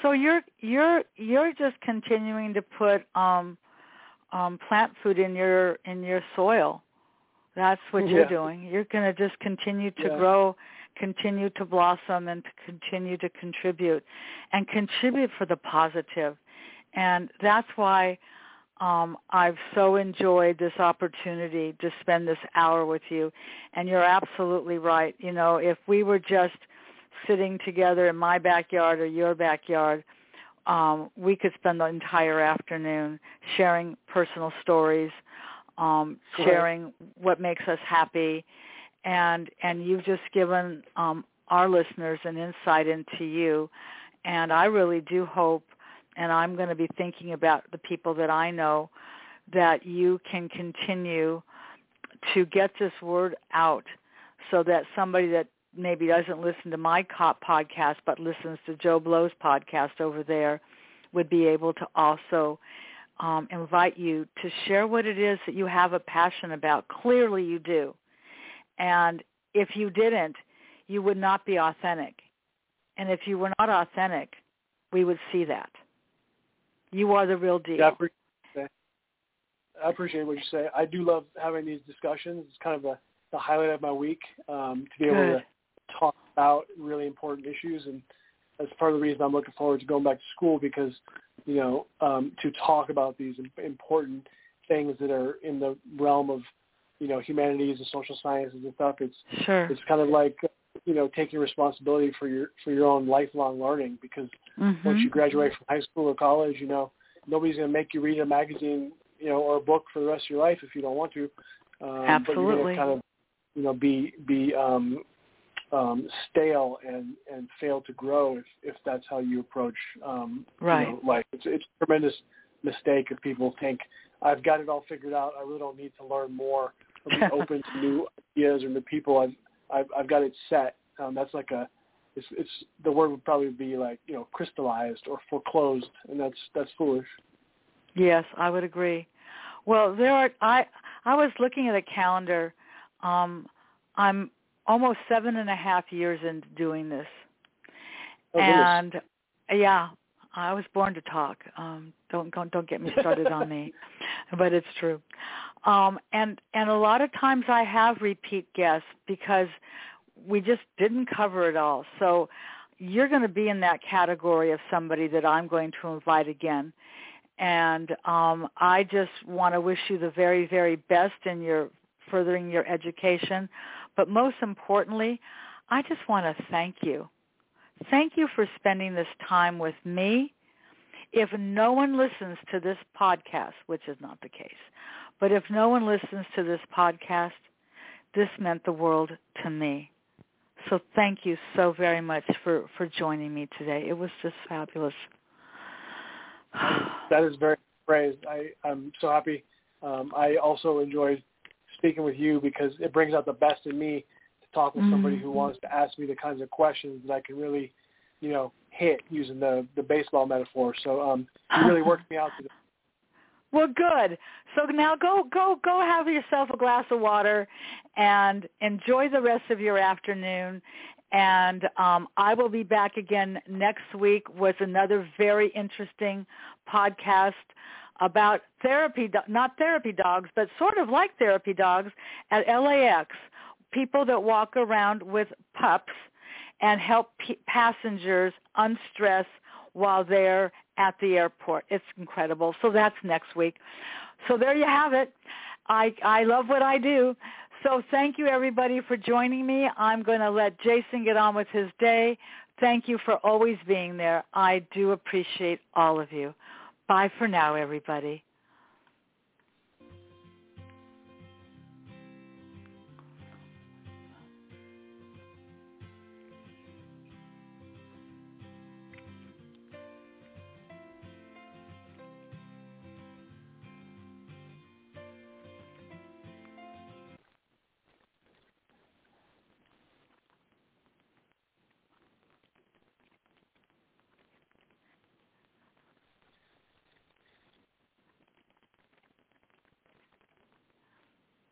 So you're you're you're just continuing to put um um plant food in your in your soil. That's what you're doing. You're going to just continue to Yeah. grow, continue to blossom and to continue to contribute and contribute for the positive. And that's why um, I've so enjoyed this opportunity to spend this hour with you. And you're absolutely right. You know, if we were just sitting together in my backyard or your backyard, um, we could spend the entire afternoon sharing personal stories, um, sharing what makes us happy, and and you've just given um, our listeners an insight into you. And I really do hope and I'm going to be thinking about the people that I know that you can continue to get this word out so that somebody that maybe doesn't listen to my cop podcast but listens to Joe Blow's podcast over there would be able to also um, invite you to share what it is that you have a passion about. Clearly you do. And if you didn't, you would not be authentic. And if you were not authentic, we would see that. You are the real deal. Yeah, I appreciate. I appreciate what you say. I do love having these discussions. It's kind of the, the highlight of my week um, to be able Good. to talk about really important issues, and that's part of the reason I'm looking forward to going back to school because you know um, to talk about these important things that are in the realm of you know humanities and social sciences and stuff. It's Sure. it's kind of like you know taking responsibility for your for your own lifelong learning because Mhm. once you graduate from high school or college, you know, nobody's going to make you read a magazine, you know, or a book for the rest of your life if you don't want to. Um, But you're Absolutely. going to kind of, you know, be be um, um, stale and and fail to grow if if that's how you approach um, Right. you know, life. It's it's a tremendous mistake if people think I've got it all figured out. I really don't need to learn more [laughs] or be open to new ideas or new people. I've I've, I've got it set. Um, that's like a it's it's the word would probably be like you know crystallized or foreclosed, and that's that's foolish. Yes, I would agree. Well, there are I I was looking at a calendar. Um I'm almost seven and a half years into doing this. Oh, goodness. and yeah, I was born to talk. Um don't don't don't get me started on me. [laughs] But it's true. Um and and a lot of times I have repeat guests because we just didn't cover it all. So you're going to be in that category of somebody that I'm going to invite again. And um, I just want to wish you the very, very best in your furthering your education. But most importantly, I just want to thank you. Thank you for spending this time with me. If no one listens to this podcast, which is not the case, but if no one listens to this podcast, this meant the world to me. So thank you so very much for, for joining me today. It was just fabulous. [sighs] that is very praised. I I'm so happy. Um, I also enjoyed speaking with you because it brings out the best in me to talk with somebody who Mhm. wants to ask me the kinds of questions that I can really, you know, hit using the the baseball metaphor. So um, you really worked me out today. [laughs] Well, good. So now go go go have yourself a glass of water and enjoy the rest of your afternoon. And um, I will be back again next week with another very interesting podcast about therapy, not therapy dogs, but sort of like therapy dogs at LAX. People that walk around with pups and help p- passengers unstress while they're at the airport. It's incredible. So that's next week. So there you have it. I I love what I do. So thank you everybody for joining me. I'm going to let Jason get on with his day. Thank you for always being there. I do appreciate all of you. Bye for now everybody.